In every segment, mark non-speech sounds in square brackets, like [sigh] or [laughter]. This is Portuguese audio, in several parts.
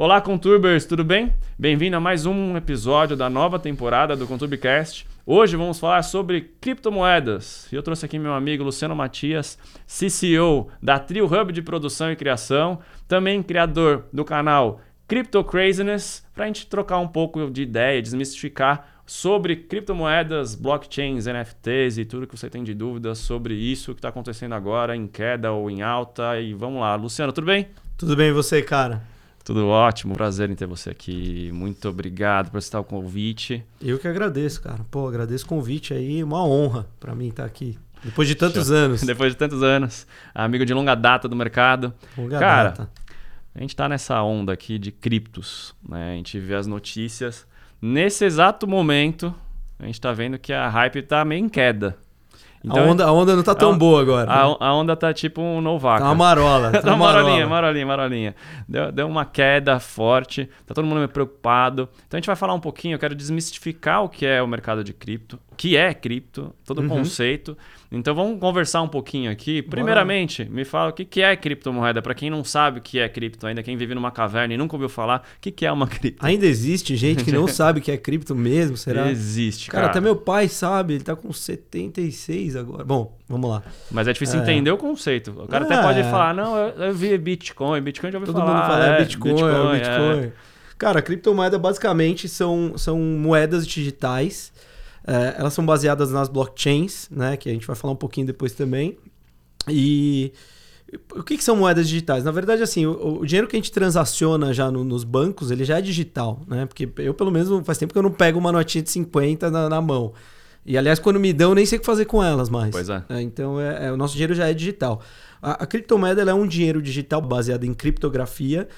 Olá, Conturbers, tudo bem? Bem-vindo a mais um episódio da nova temporada do ConturbiCast. Hoje vamos falar sobre criptomoedas. E eu trouxe aqui meu amigo Luciano Matias, CCO da Trio Hub de Produção e Criação, também criador do canal Crypto Craziness, para a gente trocar um pouco de ideia, desmistificar sobre criptomoedas, blockchains, NFTs e tudo que você tem de dúvidas sobre isso que está acontecendo agora, em queda ou em alta. E vamos lá. Luciano, tudo bem? Tudo bem e você, cara? Tudo ótimo, prazer em ter você aqui. Muito obrigado por aceitar o convite. Eu que agradeço, cara. Pô, agradeço o convite aí, uma honra para mim estar aqui. Depois de tantos Show. anos. [laughs] Depois de tantos anos. Amigo de longa data do mercado. Longa cara, data. A gente tá nessa onda aqui de criptos, né? A gente vê as notícias. Nesse exato momento, a gente tá vendo que a hype tá meio em queda. Então, a, onda, a onda não tá tão a, boa agora. A, a, onda tá tipo um novaco. Tá uma marola. [laughs] Tá uma marolinha, marolinha, marolinha. Deu, deu uma queda forte, tá todo mundo meio preocupado. Então a gente vai falar um pouquinho, eu quero desmistificar o que é o mercado de cripto, o que é cripto, todo o uhum. conceito. Então vamos conversar um pouquinho aqui. Primeiramente, me fala o que é criptomoeda. Para quem não sabe o que é cripto ainda, quem vive numa caverna e nunca ouviu falar, o que é uma cripto? Ainda existe gente que não [laughs] sabe o que é cripto mesmo, será? Existe, cara. Cara, até meu pai sabe, ele tá com 76 agora. Bom, vamos lá. Mas é difícil é. entender o conceito. O cara é. até pode falar, não, eu, eu vi Bitcoin, Bitcoin já ouviu Todo falar. Todo mundo fala, é, Bitcoin, Bitcoin, é Bitcoin. É. Cara, criptomoeda basicamente são, são moedas digitais é, elas são baseadas nas blockchains, né? Que a gente vai falar um pouquinho depois também. E o que, que são moedas digitais? Na verdade, assim, o, o dinheiro que a gente transaciona já no, nos bancos, ele já é digital, né? Porque eu, pelo menos, faz tempo que eu não pego uma notinha de 50 na, na mão. E, aliás, quando me dão, nem sei o que fazer com elas mais. Pois é. é então, é, é, o nosso dinheiro já é digital. A, a criptomoeda é um dinheiro digital baseado em criptografia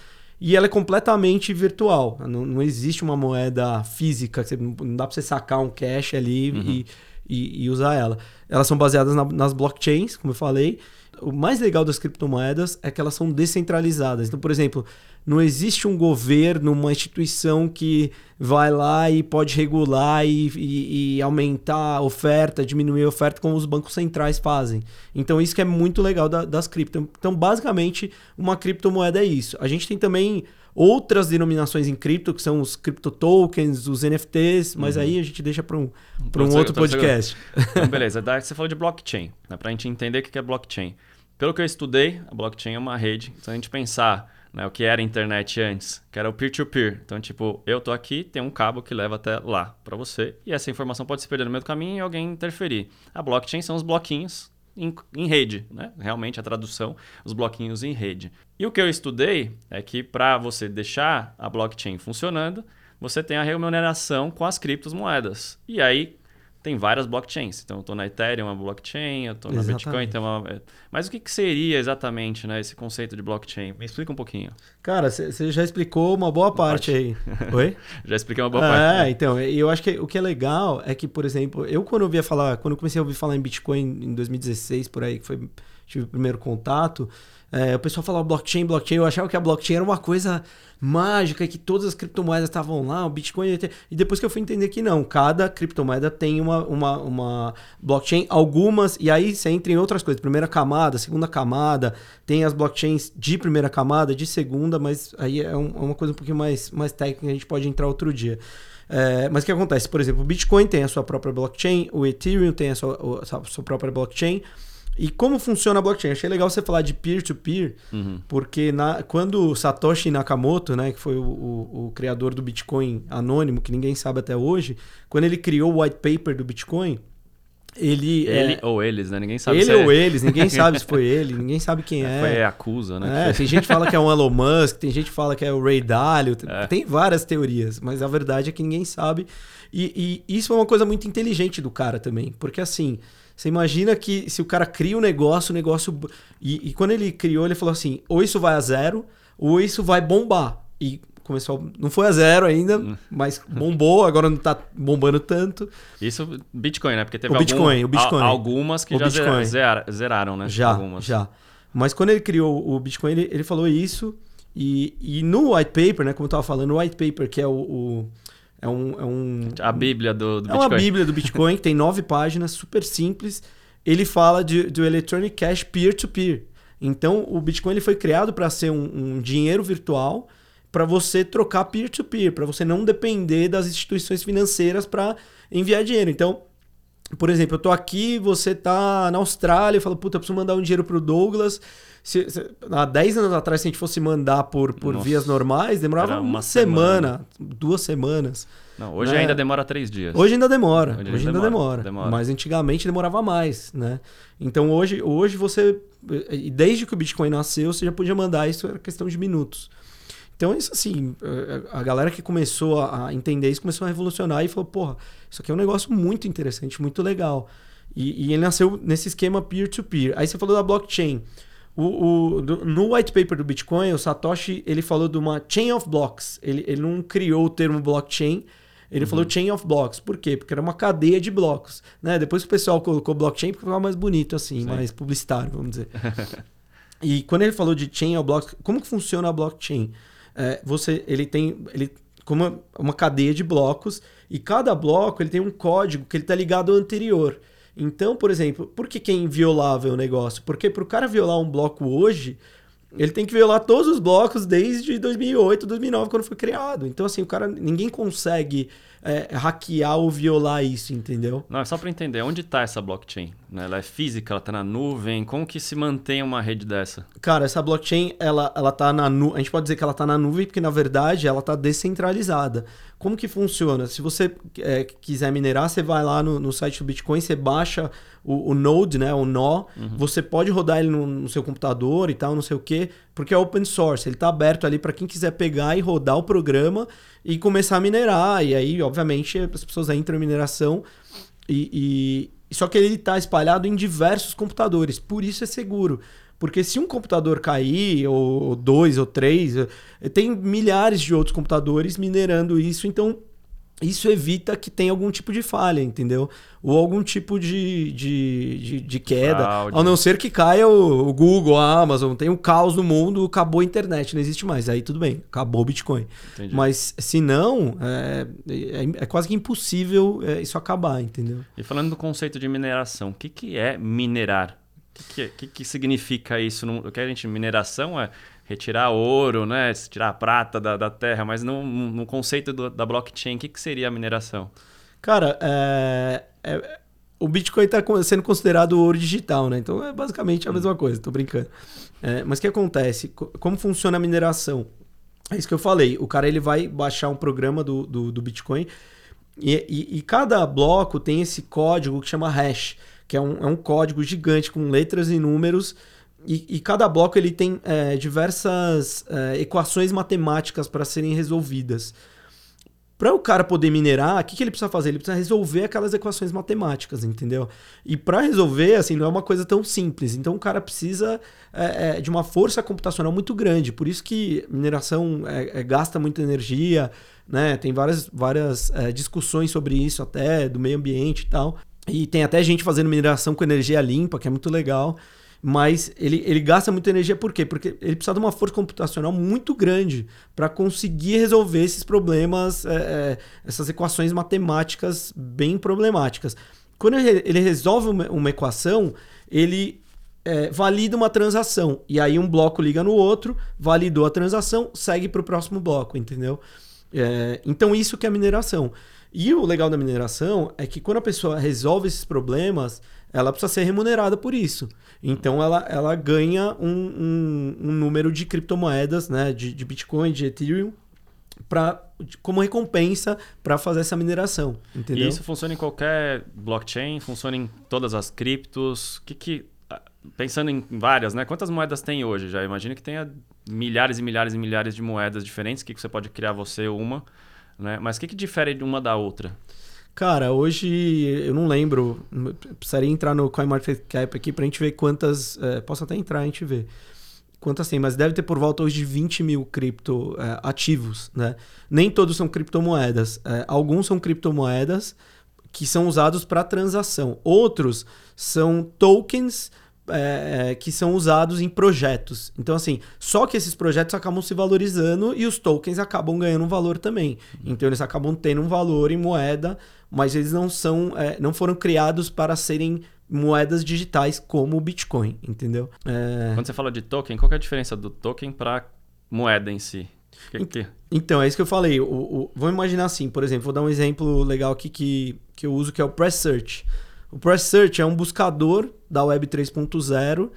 e ela é completamente virtual. Não, não existe uma moeda física, não dá para você sacar um cash ali uhum. e, e, e, usar ela. Elas são baseadas na, nas blockchains, como eu falei. O mais legal das criptomoedas é que elas são descentralizadas. Então, por exemplo, não existe um governo, uma instituição que vai lá e pode regular e, e, e, aumentar a oferta, diminuir a oferta, como os bancos centrais fazem. Então, isso que é muito legal da, das cripto. Então, basicamente, uma criptomoeda é isso. A gente tem também outras denominações em cripto, que são os cripto tokens, os NFTs, mas uhum. aí a gente deixa para um, pra um outro podcast. [laughs] Então, beleza, você falou de blockchain, né? para a gente entender o que é blockchain. Pelo que eu estudei, a blockchain é uma rede. Se a gente pensar né, o que era a internet antes, que era o peer-to-peer. -peer. Então, tipo, eu tô aqui, tem um cabo que leva até lá para você, e essa informação pode se perder no meio do caminho e alguém interferir. A blockchain são os bloquinhos em, em, rede, né? Realmente a tradução, os bloquinhos em rede. E o que eu estudei é que para você deixar a blockchain funcionando, você tem a remuneração com as criptomoedas. E aí tem várias blockchains. Então, eu estou na Ethereum, uma blockchain, eu estou na Bitcoin, tem uma... É, mas o que, que seria exatamente né, esse conceito de blockchain? Me explica um pouquinho. Cara, você já explicou uma boa parte, parte. aí. [laughs] Oi? já expliquei uma boa é, parte. É, então, eu acho que o que é legal é que, por exemplo, eu quando eu ouvia falar, quando comecei a ouvir falar em Bitcoin em 2016, por aí, que foi tive o primeiro contato, é, o pessoal falava blockchain, blockchain, eu achava que a blockchain era uma coisa mágica, que todas as criptomoedas estavam lá, o Bitcoin. E depois que eu fui entender que não, cada criptomoeda tem uma, uma, uma blockchain, algumas, e aí você entra em outras coisas. Primeira camada, segunda camada, tem as blockchains de primeira camada, de segunda, mas aí é, um, é uma coisa um pouquinho mais, mais técnica, a gente pode entrar outro dia. É, mas o que acontece? Por exemplo, o Bitcoin tem a sua própria blockchain, o Ethereum tem a sua, a sua própria blockchain. E como funciona a blockchain? Achei legal você falar de peer-to-peer, -peer, uhum. porque na, quando Satoshi Nakamoto, né, que foi o, o, o, criador do Bitcoin anônimo, que ninguém sabe até hoje, quando ele criou o white paper do Bitcoin, ele. Ele é... ou eles, né? Ninguém sabe Ele ou é... eles, ninguém [laughs] sabe se foi ele, ninguém sabe quem é. Foi acusa, né? É, tem gente que fala que é um Elon Musk, tem gente que fala que é o Ray Dalio, é. tem várias teorias, mas a verdade é que ninguém sabe. E, e isso é uma coisa muito inteligente do cara também, porque assim. Você imagina que se o cara cria um negócio, o negócio. E, e, quando ele criou, ele falou assim: ou isso vai a zero, ou isso vai bombar. E começou. Não foi a zero ainda, hum. mas bombou, agora não tá bombando tanto. Isso Bitcoin, né? Porque teve o Bitcoin, algum, o Bitcoin. algumas que o já Bitcoin. zeraram, né? Já, algumas. já. Mas quando ele criou o Bitcoin, ele, ele falou isso. E, e no white paper, né? Como eu tava falando, o white paper, que é o, o é um, é um. A Bíblia do, do é Bitcoin. É uma Bíblia do Bitcoin que tem nove páginas, super simples. Ele fala de, do Electronic Cash Peer-to-Peer. -peer. Então, o Bitcoin ele foi criado para ser um, um, dinheiro virtual para você trocar peer-to-peer, para você não depender das instituições financeiras para enviar dinheiro. Então, por exemplo, eu tô aqui, você tá na Austrália, eu falo, puta, eu preciso mandar um dinheiro pro Douglas. Se, se, há 10 anos atrás, se a gente fosse mandar por, por vias normais, demorava uma, uma semana, semana, duas semanas. Não, hoje né? ainda demora três dias. Hoje ainda demora. Hoje, hoje ainda demora, demora. demora, Mas antigamente demorava mais, né? Então hoje, hoje você. Desde que o Bitcoin nasceu, você já podia mandar isso, era questão de minutos. Então, isso assim, a galera que começou a entender isso começou a revolucionar e falou: porra, isso aqui é um negócio muito interessante, muito legal. E, e ele nasceu nesse esquema peer-to-peer. -peer. Aí você falou da blockchain. O, o, do, no white paper do Bitcoin, o Satoshi ele falou de uma chain of blocks. Ele, ele não criou o termo blockchain, ele uhum. falou chain of blocks. Por quê? Porque era uma cadeia de blocos. Né? Depois o pessoal colocou blockchain, ficava mais bonito, assim, Sim. mais publicitário, vamos dizer. [laughs] e quando ele falou de chain of blocks, como que funciona a blockchain? É, você ele tem ele como uma, uma cadeia de blocos e cada bloco ele tem um código que ele está ligado ao anterior. Então, por exemplo, por que, que é inviolável o negócio? Porque para o cara violar um bloco hoje, ele tem que violar todos os blocos desde 2008, 2009, quando foi criado. Então, assim, o cara, ninguém consegue é, hackear ou violar isso, entendeu? Não, é só para entender, onde está essa blockchain? Né? Ela é física, ela está na nuvem, como que se mantém uma rede dessa? Cara, essa blockchain, ela, ela tá na nuvem, a gente pode dizer que ela está na nuvem porque, na verdade, ela está descentralizada. Como que funciona? Se você é, quiser minerar, você vai lá no, no site do Bitcoin, você baixa o, o Node, né, o nó, uhum. você pode rodar ele no, no, seu computador e tal, não sei o quê, porque é open source, ele está aberto ali para quem quiser pegar e rodar o programa e começar a minerar. E aí, obviamente, as pessoas entram em mineração e, e... só que ele está espalhado em diversos computadores, por isso é seguro. Porque se um computador cair, ou dois ou três, tem milhares de outros computadores minerando isso, então isso evita que tenha algum tipo de falha, entendeu? Ou algum tipo de, de, de, de queda. Fraude. Ao não ser que caia o, o, Google, a Amazon, tem um caos no mundo, acabou a internet, não existe mais. Aí tudo bem, acabou o Bitcoin. Entendi. Mas se não, é, é, é, quase que impossível é, isso acabar, entendeu? E falando do conceito de mineração, o que, que é minerar? O que, que, que, significa isso? O que a gente mineração é retirar ouro, né? tirar prata da, da terra, mas no, no conceito do, da blockchain, o que, que seria a mineração? Cara, é, é, o Bitcoin está sendo considerado ouro digital, né? Então é basicamente a hum. mesma coisa, tô brincando. É, mas o que acontece? Como funciona a mineração? É isso que eu falei. O cara ele vai baixar um programa do, do, do Bitcoin e, e, e, cada bloco tem esse código que chama hash, que é um, é um código gigante com letras e números e, e, cada bloco ele tem é, diversas é, equações matemáticas para serem resolvidas. Para o cara poder minerar, o que, que ele precisa fazer? Ele precisa resolver aquelas equações matemáticas, entendeu? E para resolver, assim, não é uma coisa tão simples. Então o cara precisa é, é de uma força computacional muito grande. Por isso que mineração é, é, gasta muita energia, né? Tem várias, várias discussões sobre isso até, do meio ambiente e tal. E tem até gente fazendo mineração com energia limpa, que é muito legal mas ele, ele gasta muita energia por quê? Porque ele precisa de uma força computacional muito grande para conseguir resolver esses problemas, é, é, essas equações matemáticas bem problemáticas. Quando ele, resolve uma, uma, equação, ele é, valida uma transação. E aí um bloco liga no outro, validou a transação, segue para o próximo bloco, entendeu? É, então isso que é mineração. E o legal da mineração é que quando a pessoa resolve esses problemas, ela precisa ser remunerada por isso. Então ela, ela ganha um, um, um número de criptomoedas, né, de, de Bitcoin, de Ethereum, pra, como recompensa para fazer essa mineração. Entendeu? E isso funciona em qualquer blockchain? Funciona em todas as criptos? Que que, ah, pensando em várias, né? Quantas moedas tem hoje? Já imagina que tenha milhares e milhares e milhares de moedas diferentes, que você pode criar você uma, né? Mas o que, que difere de uma da outra? Cara, hoje eu não lembro. Precisaria entrar no CoinMarketCap aqui pra gente ver quantas. É, posso até entrar, a gente ver. Quantas tem, mas deve ter por volta hoje de 20 mil cripto é, ativos, né? Nem todos são criptomoedas. É, alguns são criptomoedas que são usados para transação. Outros são tokens é, é, que são usados em projetos. Então, assim, só que esses projetos acabam se valorizando e os tokens acabam ganhando um valor também. Então, eles acabam tendo um valor em moeda, mas eles não são, é, não foram criados para serem moedas digitais como o Bitcoin, entendeu? É... Quando você fala de token, qual é a diferença do token para moeda em si? Que, que... Então, é isso que eu falei. O, o, vamos imaginar assim, por exemplo, vou dar um exemplo legal aqui que, que eu uso, que é o Press Search. O Press Search é um buscador da Web 3.0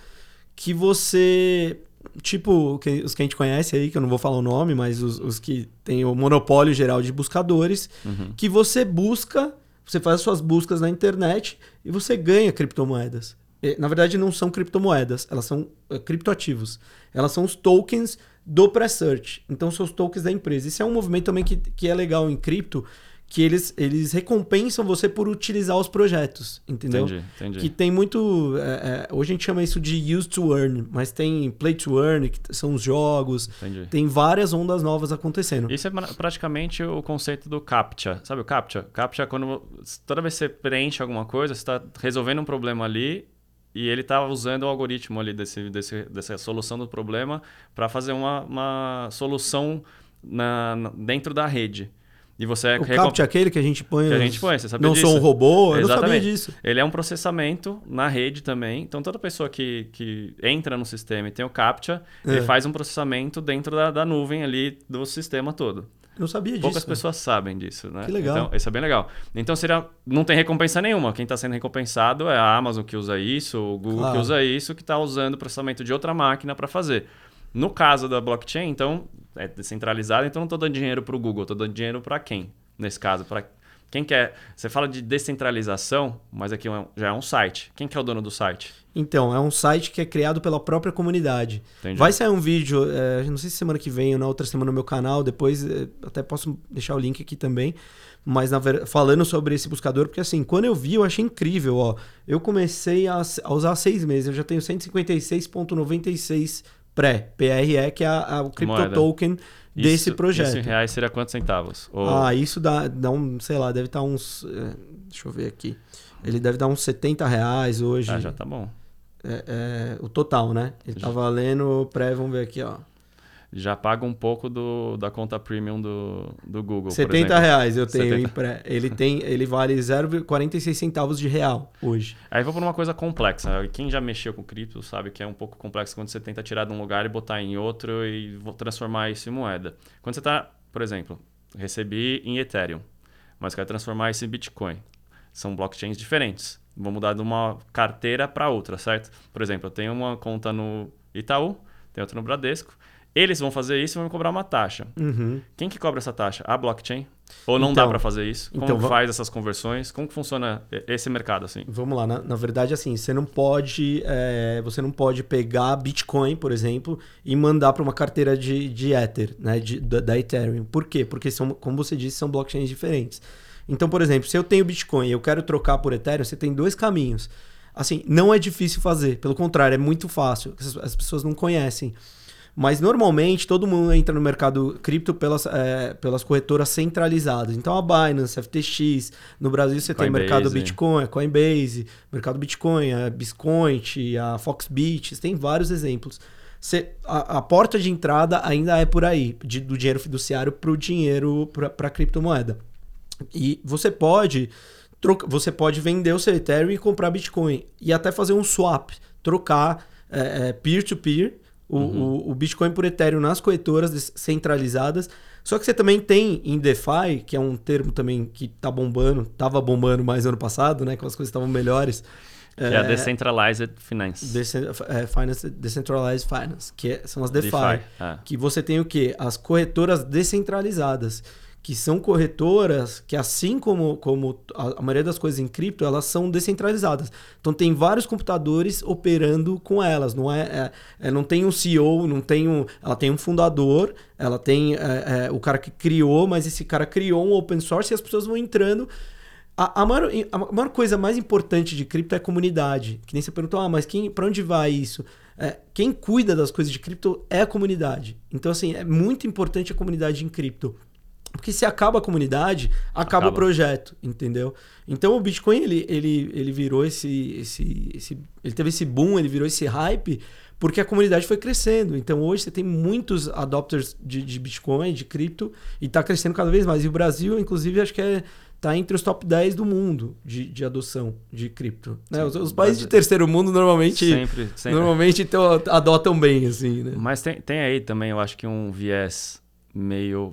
que você. Tipo, os que a gente conhece aí, que eu não vou falar o nome, mas os, os que têm o monopólio geral de buscadores, Uhum. que você busca, você faz as suas buscas na internet e você ganha criptomoedas. Na verdade, não são criptomoedas, elas são eh, criptoativos. Elas são os tokens do Press-Search. Então, são os tokens da empresa. Isso é um movimento também que, que é legal em cripto, que eles, eles recompensam você por utilizar os projetos, entendeu? Entendi, entendi. Que tem muito. é, é, hoje a gente chama isso de use to earn, mas tem play to earn, que são os jogos. Entendi. Tem várias ondas novas acontecendo. Isso é pra- praticamente o conceito do CAPTCHA. Sabe o CAPTCHA? CAPTCHA é quando toda vez que você preenche alguma coisa, você está resolvendo um problema ali e ele está usando o algoritmo ali desse, desse, dessa solução do problema para fazer uma, uma solução na, na- dentro da rede. E você é O recom- CAPTCHA é aquele que a gente põe. que a gente põe, você sabia Não disso? sou um robô, eu não sabia Exatamente. disso. Ele é um processamento na rede também. Então, toda pessoa que, que entra no sistema e tem o CAPTCHA, ele É. faz um processamento dentro da, da nuvem ali do sistema todo. Não sabia Poucas disso. pessoas sabem disso, né? Que legal. Então, isso é bem legal. Então, seria, não tem recompensa nenhuma. Quem está sendo recompensado é a Amazon que usa isso, o Google Claro. que usa isso, que está usando o processamento de outra máquina para fazer. No caso da blockchain, então, é descentralizado, então não estou dando dinheiro para o Google, estou dando dinheiro para quem? Nesse caso, para quem quer. Você fala de descentralização, mas aqui é já é um site. Quem que é o dono do site? Então, é um site que é criado pela própria comunidade. Entendi. Vai sair um vídeo, é, não sei se semana que vem ou na outra semana no meu canal, depois é, até posso deixar o link aqui também, mas na falando sobre esse buscador, porque assim, quando eu vi, eu achei incrível, ó. Eu comecei a, a usar há seis meses, eu já tenho 156,96 pré, PRE, que é a, a- o Moeda. token desse Isso- projeto. Isso em reais seria quantos centavos? Ou- Ah, isso dá, dá um, sei lá, deve estar uns. é, deixa eu ver aqui. Ele deve dar uns 70 reais hoje. Ah, já tá bom. É, é, o total, né? Ele Já. tá valendo pré, vamos ver aqui, ó. Já paga um pouco do, da conta premium do, do Google. por 70 exemplo. reais eu tenho 70. em pré. Ele, tem, ele vale 0,46 centavos de real hoje. Aí vou por uma coisa complexa. Quem já mexeu com cripto sabe que é um pouco complexo quando você tenta tirar de um lugar e botar em outro e transformar isso em moeda. Quando você está, por exemplo, recebi em Ethereum, mas quero transformar isso em Bitcoin. São blockchains diferentes. Vou mudar de uma carteira para outra, certo? Por exemplo, eu tenho uma conta no Itaú, tenho outra no Bradesco. Eles vão fazer isso e vão me cobrar uma taxa. Uhum. Quem que cobra essa taxa? A blockchain? Ou não dá Então, para fazer isso? Como então faz essas conversões? Como que funciona esse mercado assim? Vamos lá, na, na verdade, assim, você não pode. é, você não pode pegar Bitcoin, por exemplo, e mandar para uma carteira de, de Ether, né? De, da, da Ethereum. Por quê? Porque são, como você disse, são blockchains diferentes. Então, por exemplo, se eu tenho Bitcoin e eu quero trocar por Ethereum, você tem dois caminhos. Assim, não é difícil fazer, pelo contrário, é muito fácil. As, as pessoas não conhecem. Mas normalmente todo mundo entra no mercado cripto pelas, é, pelas corretoras centralizadas. Então a Binance, FTX, no Brasil você tem Coinbase. mercado Bitcoin, a Coinbase, mercado Bitcoin, a Biscoint, a Foxbit, tem vários exemplos. Você- a, a porta de entrada ainda é por aí, de- do dinheiro fiduciário para o dinheiro para a criptomoeda. E você pode troca, você pode vender o seu Ethereum e comprar Bitcoin e até fazer um swap, trocar é, é, peer-to-peer o, o, o Bitcoin por Ethereum nas corretoras centralizadas. Só que você também tem em DeFi, que é um termo também que tá bombando, tava bombando mais ano passado, né? Quando as coisas estavam melhores. Que é a Decentralized Finance. Decen- é, finance, Decentralized Finance, que é- são as DeFi. É. Que você tem o quê? As corretoras descentralizadas, que são corretoras que, assim como, como a, maioria das coisas em cripto, elas são descentralizadas. Então tem vários computadores operando com elas. Não é, é- é- não tem um CEO, não tem um, ela tem um fundador, ela tem é, é, o cara que criou, mas esse cara criou um open source e as pessoas vão entrando. A, a, maior, a maior coisa mais importante de cripto é a comunidade. Que nem você perguntou, ah, mas para onde vai isso? É, quem cuida das coisas de cripto é a comunidade. Então, assim, é muito importante a comunidade em cripto. Porque se acaba a comunidade, acaba, Acaba. o projeto, entendeu? Então o Bitcoin ele, ele, ele virou esse, esse, esse. Ele teve esse boom, ele virou esse hype, porque a comunidade foi crescendo. Então hoje você tem muitos adopters de, de Bitcoin, de cripto, e está crescendo cada vez mais. E o Brasil, inclusive, acho que é, tá entre os top 10 do mundo de, de adoção de cripto. né? Os, os países de terceiro mundo normalmente, Sempre, sempre. normalmente adotam bem, assim, né? Mas tem, tem aí também, eu acho que um viés meio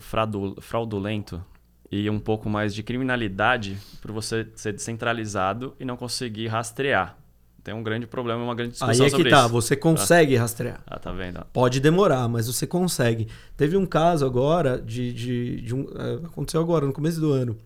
fraudulento e um pouco mais de criminalidade por você ser descentralizado e não conseguir rastrear. Tem um grande problema, uma grande discussão Aí é que tá, isso. você consegue rastrear. Ah, tá vendo? Pode demorar, mas você consegue. Teve um caso agora de. de, de um, é, aconteceu agora, no começo do ano.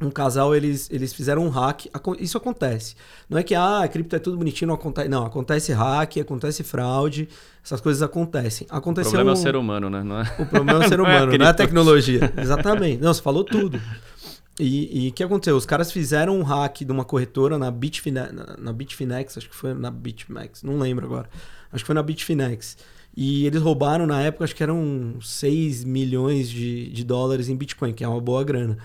Um casal, eles, eles fizeram um hack. Isso acontece. Não é que, ah, a cripto é tudo bonitinho, não acontece. Não, acontece hack, acontece fraude, essas coisas acontecem. Aconteceu o problema um... é o ser humano, né? Não é... O problema é o ser [laughs] Não é a humano, não é a tecnologia. [laughs] Exatamente. Não, você falou tudo. E o que aconteceu? Os caras fizeram um hack de uma corretora na Bitfinex, na, na Bitfinex, acho que foi na Bitmax, não lembro agora. Acho que foi na Bitfinex. E eles roubaram, na época, acho que eram 6 milhões de, de dólares em Bitcoin, que é uma boa grana.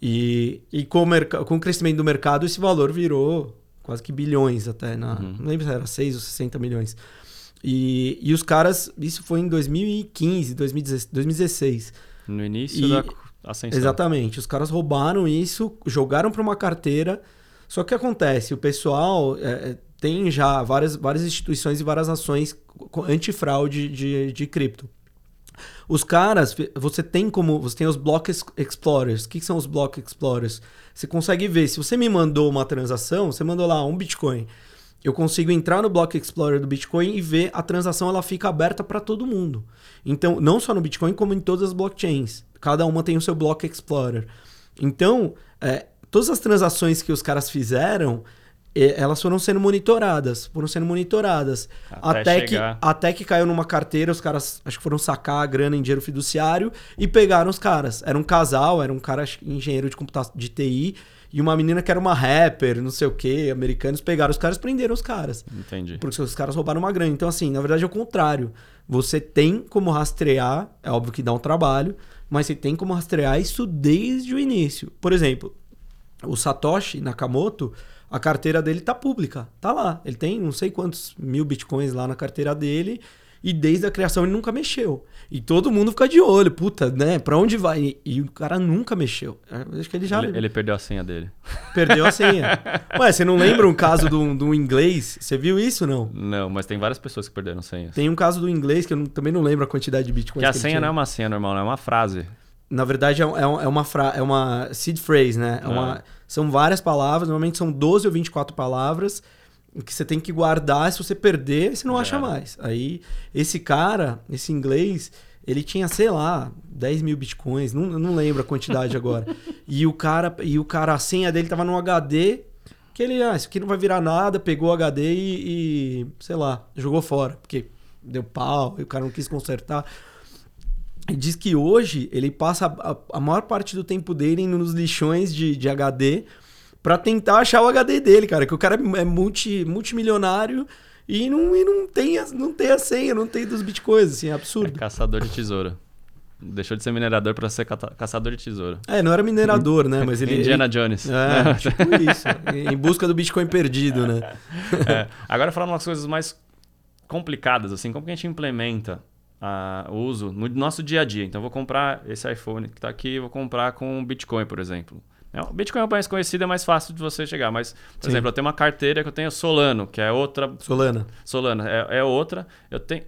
E, e com, o com o crescimento do mercado, esse valor virou quase que bilhões até. Na, Uhum. Não lembro se era 6 ou 60 milhões. E, e os caras, isso foi em 2015, 2016. 2016. No início E- da ascensão. Exatamente. Os caras roubaram isso, jogaram para uma carteira. Só que o que acontece? O pessoal é, é, tem já várias, várias instituições e várias ações antifraude de, de cripto. Os caras, você tem como. Você tem os Block Ex- Explorers. O que são os Block Explorers? Você consegue ver. Se você me mandou uma transação, você mandou lá um Bitcoin. Eu consigo entrar no Block Explorer do Bitcoin e ver a transação, ela fica aberta para todo mundo. Então, não só no Bitcoin, como em todas as blockchains. Cada uma tem o seu Block Explorer. Então, é, todas as transações que os caras fizeram, elas foram sendo monitoradas. Foram sendo monitoradas. Até Até, que, até que caiu numa carteira, os caras acho que foram sacar a grana em dinheiro fiduciário e pegaram os caras. Era um casal, era um cara acho engenheiro de computação de TI e uma menina que era uma rapper, não sei o que, americanos pegaram os caras e prenderam os caras. Entendi. Porque os caras roubaram uma grana. Então, assim, na verdade é o contrário. Você tem como rastrear, é óbvio que dá um trabalho, mas você tem como rastrear isso desde o início. Por exemplo, o Satoshi Nakamoto, a carteira dele tá pública, tá lá. Ele tem não sei quantos mil bitcoins lá na carteira dele e desde a criação ele nunca mexeu. E todo mundo fica de olho, puta, né? Pra onde vai? E, e o cara nunca mexeu. Eu Acho que ele já Ele, ele perdeu a senha dele. perdeu a senha. [laughs] Ué, você não lembra um caso do, do inglês? Você viu isso não? Não, mas tem várias pessoas que perderam senhas. Tem um caso do inglês que eu não- também não lembro a quantidade de bitcoins. Que a ele senha não é uma senha normal, é uma frase. Na verdade, é, é é uma, fra... é uma seed phrase, né? É Ah. uma... São várias palavras, normalmente são 12 ou 24 palavras que você tem que guardar. Se você perder, você não Já acha mais. Aí, esse cara, esse inglês, ele tinha, sei lá, 10 mil bitcoins, não, não lembro a quantidade agora. [laughs] E o cara, e o cara, a senha dele tava num HD que ele, ah, isso aqui não vai virar nada, pegou o HD e, e, sei lá, jogou fora, porque deu pau, e o cara não quis consertar. E diz que hoje ele passa a, a maior parte do tempo dele indo nos lixões de, de HD pra tentar achar o HD dele, cara. Que o cara é multi, multimilionário e não, e não, tem, a, não tem a senha, não tem dos bitcoins, assim, é É absurdo. caçador de tesoura. Deixou de ser minerador pra ser caçador de tesoura. É, não era minerador, né? Mas ele. Indiana Jones. É, tipo [laughs] isso. Em busca do Bitcoin perdido, né? É, Agora falando umas coisas mais complicadas, assim, como que a gente implementa o uso no nosso dia a dia? Então, eu vou comprar esse iPhone que está aqui, vou comprar com Bitcoin, por exemplo. É, O Bitcoin é o mais conhecido, é mais fácil de você chegar. Mas, por Sim. exemplo, eu tenho uma carteira que eu tenho Solano, que é outra. Solana. Solana é, é outra. Eu tenho.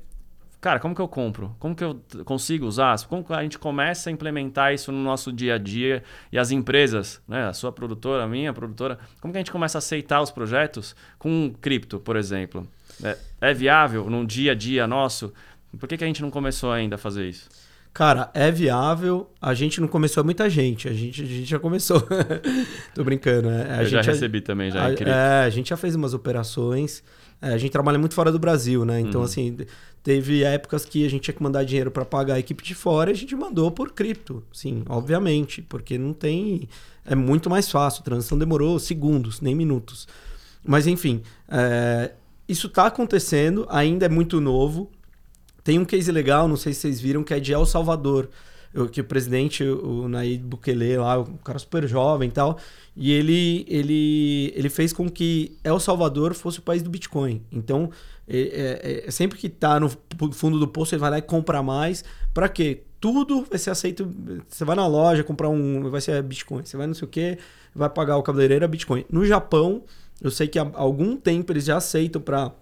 Cara, como que eu compro? Como que eu consigo usar? Como que a gente começa a implementar isso no nosso dia a dia? E as empresas, né? A sua produtora, a minha produtora, como que a gente começa a aceitar os projetos com cripto, por exemplo? É, é viável num dia a dia nosso? Por que, que a gente não começou ainda a fazer isso? Cara, é viável. A gente não começou, é muita gente. A gente, a gente já começou. [laughs] Tô brincando. né? A eu já gente recebi também, já a, cripto. é, a gente já fez umas operações. É, a gente trabalha muito fora do Brasil, né? Então, Uhum. assim, teve épocas que a gente tinha que mandar dinheiro para pagar a equipe de fora e a gente mandou por cripto. Sim, obviamente. Porque não tem. É muito mais fácil. A transação demorou segundos, nem minutos. Mas, enfim, é, isso está acontecendo, ainda é muito novo. Tem um case legal, não sei se vocês viram, que é de El Salvador. O- Que o presidente, o Nayib Bukele lá, um cara super jovem e tal, e ele, ele, ele fez com que El Salvador fosse o país do Bitcoin. Então, é, é- é sempre que tá no fu- fundo do poço, ele vai lá e compra mais. Pra quê? Tudo vai ser aceito. Você vai na loja comprar um. Vai ser Bitcoin. Você vai não sei o quê, vai pagar o cabeleireiro é Bitcoin. No Japão, eu sei que há algum tempo eles já aceitam pra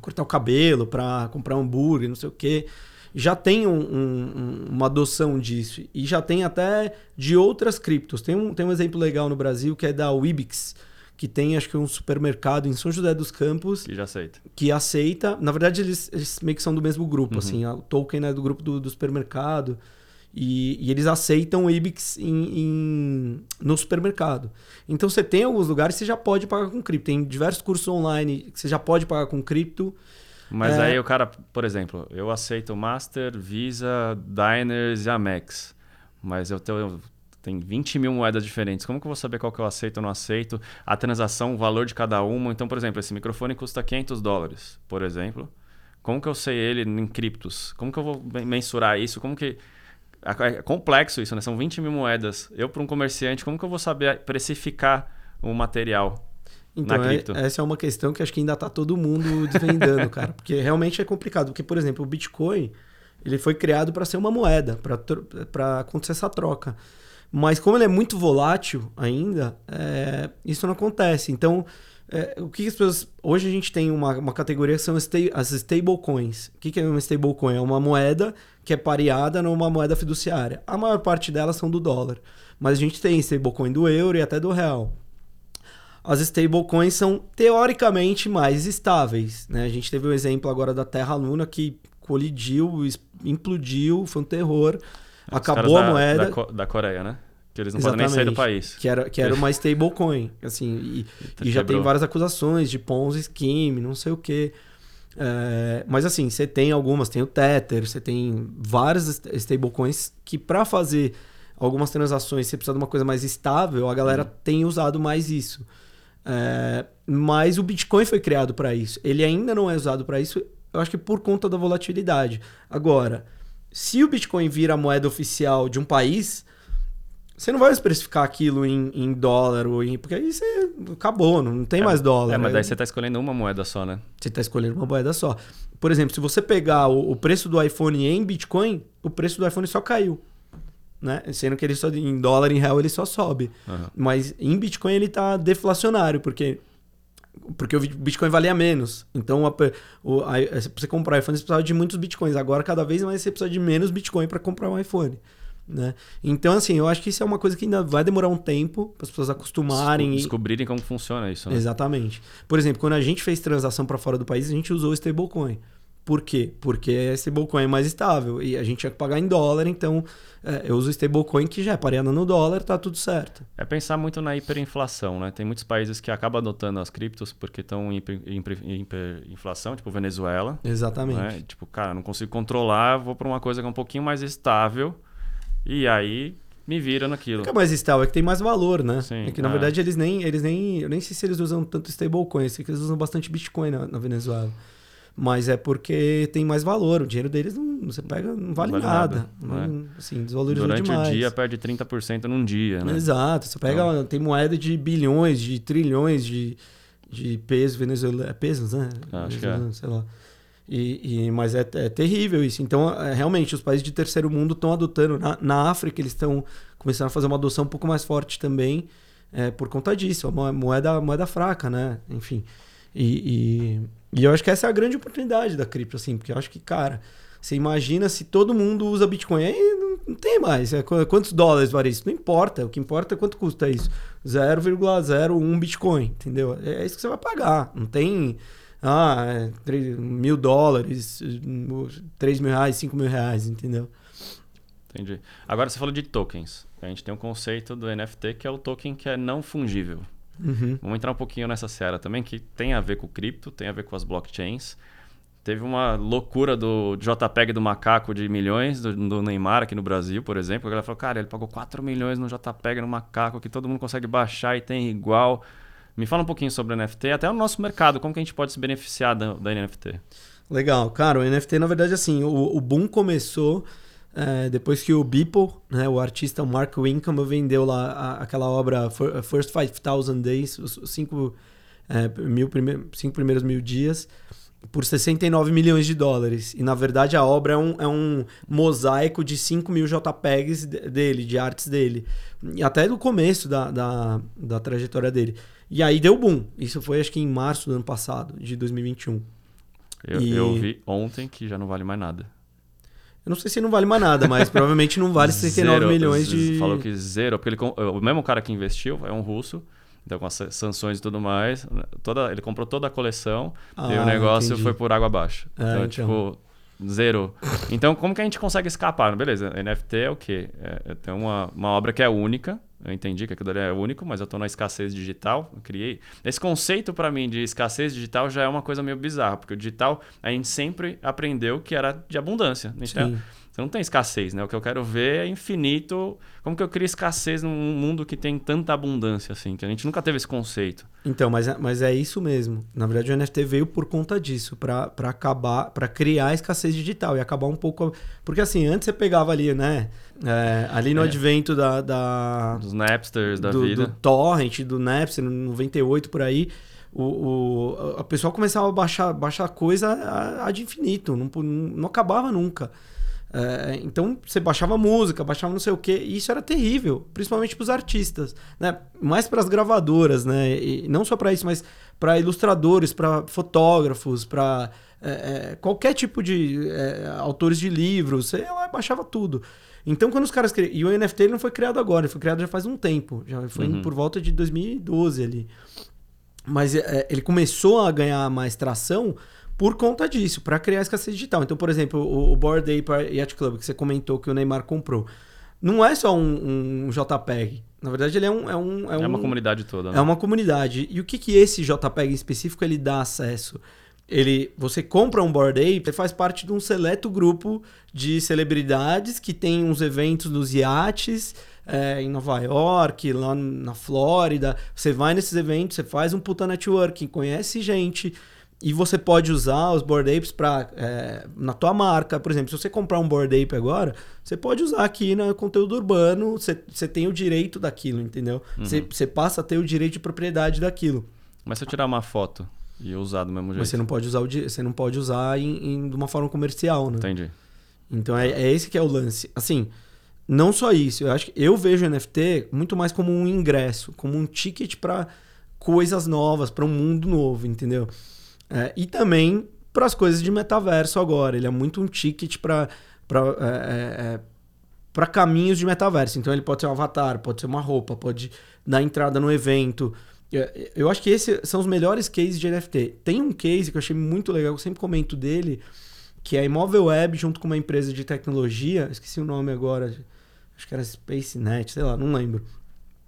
cortar o cabelo, pra comprar um hambúrguer, não sei o quê. já tem um, um, uma adoção disso. E já tem até de outras criptos. Tem um, tem um exemplo legal no Brasil que é da Wibix, que tem acho que um supermercado em São José dos Campos. Que já aceita. Que aceita. Na verdade, eles, eles meio que são do mesmo grupo. Uhum. Assim, o token é do grupo do, do supermercado. E, e, eles aceitam o IBIX em, em, no supermercado. Então você tem alguns lugares que você já pode pagar com cripto. Tem diversos cursos online que você já pode pagar com cripto. Mas é... aí o cara, por exemplo, eu aceito Master, Visa, Diners e Amex. Mas eu tenho, tem 20 mil moedas diferentes. Como que eu vou saber qual que eu aceito ou não aceito? A transação, o valor de cada uma. Então, por exemplo, esse microfone custa 500 dólares, por exemplo. Como que eu sei ele em criptos? Como que eu vou mensurar isso? Como que... É complexo isso, né? São 20 mil moedas. Eu, para um comerciante, como que eu vou saber precificar o material? Então, é, essa é uma questão que acho que ainda está todo mundo desvendando, [laughs] cara. Porque realmente é complicado. Porque, por exemplo, o Bitcoin ele foi criado para ser uma moeda, para acontecer essa troca. Mas como ele é muito volátil ainda, é, isso não acontece. Então, é, o que as pessoas. Hoje a gente tem uma, uma categoria que são as stablecoins. O que, que é uma stablecoin? É uma moeda que é pareada numa moeda fiduciária. A maior parte delas são do dólar. Mas a gente tem stablecoin do euro e até do real. As stablecoins são teoricamente mais estáveis. Né? A gente teve o um exemplo agora da Terra Luna que colidiu, implodiu, foi um terror. É, acabou a moeda. Da, da Coreia, né? Que eles não Exatamente. podem nem sair do país. Que era, que era uma stablecoin. Assim, e, e já tem várias acusações de Ponzi scheme, não sei o quê. É, mas assim, você tem algumas, tem o Tether, você tem várias stablecoins que para fazer algumas transações você precisa de uma coisa mais estável, a galera uhum. tem usado mais isso. É, mas o Bitcoin foi criado para isso. Ele ainda não é usado para isso, eu acho que por conta da volatilidade. Agora, se o Bitcoin vira a moeda oficial de um país, você não vai especificar aquilo em, em dólar ou em. Porque aí você acabou, não tem é, mais dólar. É, mas daí você está escolhendo uma moeda só, né? Você está escolhendo uma moeda só. Por exemplo, se você pegar o, o, preço do iPhone em Bitcoin, o preço do iPhone só caiu. Né? Sendo que ele só em dólar, em real, ele só sobe. Uhum. Mas em Bitcoin ele está deflacionário, porque porque o Bitcoin valia menos. Então, a, o, a, você comprar iPhone, você precisava de muitos Bitcoins. Agora, cada vez mais, você precisa de menos Bitcoin para comprar um iPhone. Né? Então, assim, eu acho que isso é uma coisa que ainda vai demorar um tempo para as pessoas acostumarem. Descobrirem e... como funciona isso. Né? Exatamente. Por exemplo, quando a gente fez transação para fora do país, a gente usou o stablecoin. Por quê? Porque a stablecoin é mais estável e a gente tinha que pagar em dólar, então é, eu uso stablecoin que já é pareada no dólar, tá tudo certo. É pensar muito na hiperinflação, né? Tem muitos países que acabam adotando as criptos porque estão em hiperinflação, tipo Venezuela. Exatamente. Né? Tipo, cara, não consigo controlar, vou para uma coisa que é um pouquinho mais estável e aí me vira naquilo. Fica mais estável, é que tem mais valor, né? Sim, é que na é. verdade eles nem, eles nem. Eu nem sei se eles usam tanto stablecoin, eu sei que eles usam bastante Bitcoin na, na Venezuela. Mas é porque tem mais valor. O dinheiro deles não, você pega, não vale, não vale nada. nada não, é? assim, desvalorizou Durante demais. o dia perde 30% num dia, né? Exato. Você pega, então... tem moeda de bilhões, de trilhões de, de pesos venezuelanos. É pesos, né? Acho que é. Sei lá. E, e, mas é, é, terrível isso. Então, é, realmente, os países de terceiro mundo estão adotando. Na, na África, eles estão começando a fazer uma adoção um pouco mais forte também é, por conta disso. É uma moeda, moeda fraca, né? Enfim. E, e, e, eu acho que essa é a grande oportunidade da cripto, assim, porque eu acho que, cara, você imagina se todo mundo usa Bitcoin. Aí não, não tem mais. É, quantos dólares vale isso? Não importa. O que importa é quanto custa isso. 0,01 Bitcoin, entendeu? É, é isso que você vai pagar. Não tem ah, é 3 mil dólares, 3 mil reais, 5 mil reais, entendeu? Entendi. Agora você falou de tokens. A gente tem um conceito do NFT que é o token que é não fungível. Uhum. Vamos entrar um pouquinho nessa seara também, que tem a ver com o cripto, tem a ver com as blockchains. Teve uma loucura do JPEG do macaco de milhões, do, do Neymar aqui no Brasil, por exemplo. A galera falou, cara, ele pagou 4 milhões no JPEG no macaco, que todo mundo consegue baixar e tem igual. Me fala um pouquinho sobre o NFT, até o nosso mercado, como que a gente pode se beneficiar da, da NFT? Legal, cara, o NFT, na verdade, assim, o, o boom começou é, depois que o Beeple, né, o artista Mark Winkham, vendeu lá a, aquela obra First 5000 Days, os cinco, é, mil primeiros mil dias, por 69 milhões de dólares. E na verdade a obra é um, é um mosaico de 5 mil JPEGs dele, de artes dele. E até do começo da, da, da trajetória dele. E aí deu boom. Isso foi acho que em março do ano passado, de 2021. Eu, e... eu vi ontem que já não vale mais nada. Eu não sei se não vale mais nada, mas provavelmente não vale [laughs] 69 Zero, milhões de. Falou que zero, porque ele, o mesmo cara que investiu é um russo, então com as sanções e tudo mais, né, toda, ele comprou toda a coleção e Ah, o negócio entendi. foi por água abaixo. É, então, então. tipo, zero. Então, como que a gente consegue escapar? Beleza, NFT é o quê? É, é tem uma, uma obra que é única, eu entendi que aquilo ali é único, mas eu tô na escassez digital, eu criei. Esse conceito para mim de escassez digital já é uma coisa meio bizarra, porque o digital a gente sempre aprendeu que era de abundância. Então, Sim. Você não tem escassez, né? O que eu quero ver é infinito. Como que eu crio escassez num mundo que tem tanta abundância assim? Que a gente nunca teve esse conceito. Então, mas, é- mas é isso mesmo. Na verdade, o NFT veio por conta disso, para acabar, para criar a escassez digital e acabar um pouco. Porque assim, antes você pegava ali, né? é, ali no É. advento da, da, Dos Napsters da do, vida. do Torrent, do Napster, no 98 por aí, o, o, a pessoa começava a baixar, baixar coisa a, a de infinito, não, não acabava nunca. É, então você baixava música, baixava não sei o que, e isso era terrível, principalmente para os artistas, né? Mais para as gravadoras, né? E não só para isso, mas para ilustradores, para fotógrafos, para qualquer tipo de é, autores de livros, você lá baixava tudo. Então, quando os caras criam. E o NFT ele não foi criado agora, ele foi criado já faz um tempo. Já foi Uhum. por volta de 2012 ali. Mas é, ele começou a ganhar mais tração por conta disso, para criar escassez digital. Então, por exemplo, o, o Bored Ape Yacht Club, que você comentou que o Neymar comprou, não é só um, um JPEG. Na verdade, ele é um. É, um, É, uma um- comunidade toda. Né? é uma comunidade. E o que, que esse JPEG em específico ele dá acesso? Ele, você compra um Bored Ape, você faz parte de um seleto grupo de celebridades que tem uns eventos nos iates é, em Nova York, lá na Flórida. Você vai nesses eventos, você faz um puta networking, conhece gente. E você pode usar os Bored Apes pra, é, na tua marca. Por exemplo, se você comprar um Bored Ape agora, você pode usar aqui no conteúdo urbano, você, você tem o direito daquilo, entendeu? Você, você passa a ter o direito de propriedade daquilo. Mas se eu tirar uma foto e usar do mesmo jeito. Mas você não pode usar, o, você não pode usar em, em- de uma forma comercial, né? Entendi. Então é, é esse que é o lance. Assim, não só isso. Eu acho que eu vejo o NFT muito mais como um ingresso, como um ticket para coisas novas, para um mundo novo, entendeu? É, e também para as coisas de metaverso agora. Ele é muito um ticket para para caminhos de metaverso. Então ele pode ser um avatar, pode ser uma roupa, pode dar entrada no evento. É, Eu acho que esses são os melhores cases de NFT. Tem um case que eu achei muito legal, eu sempre comento dele, que é a Imóvel Web junto com uma empresa de tecnologia, esqueci o nome agora, acho que era SpaceNet, sei lá, não lembro.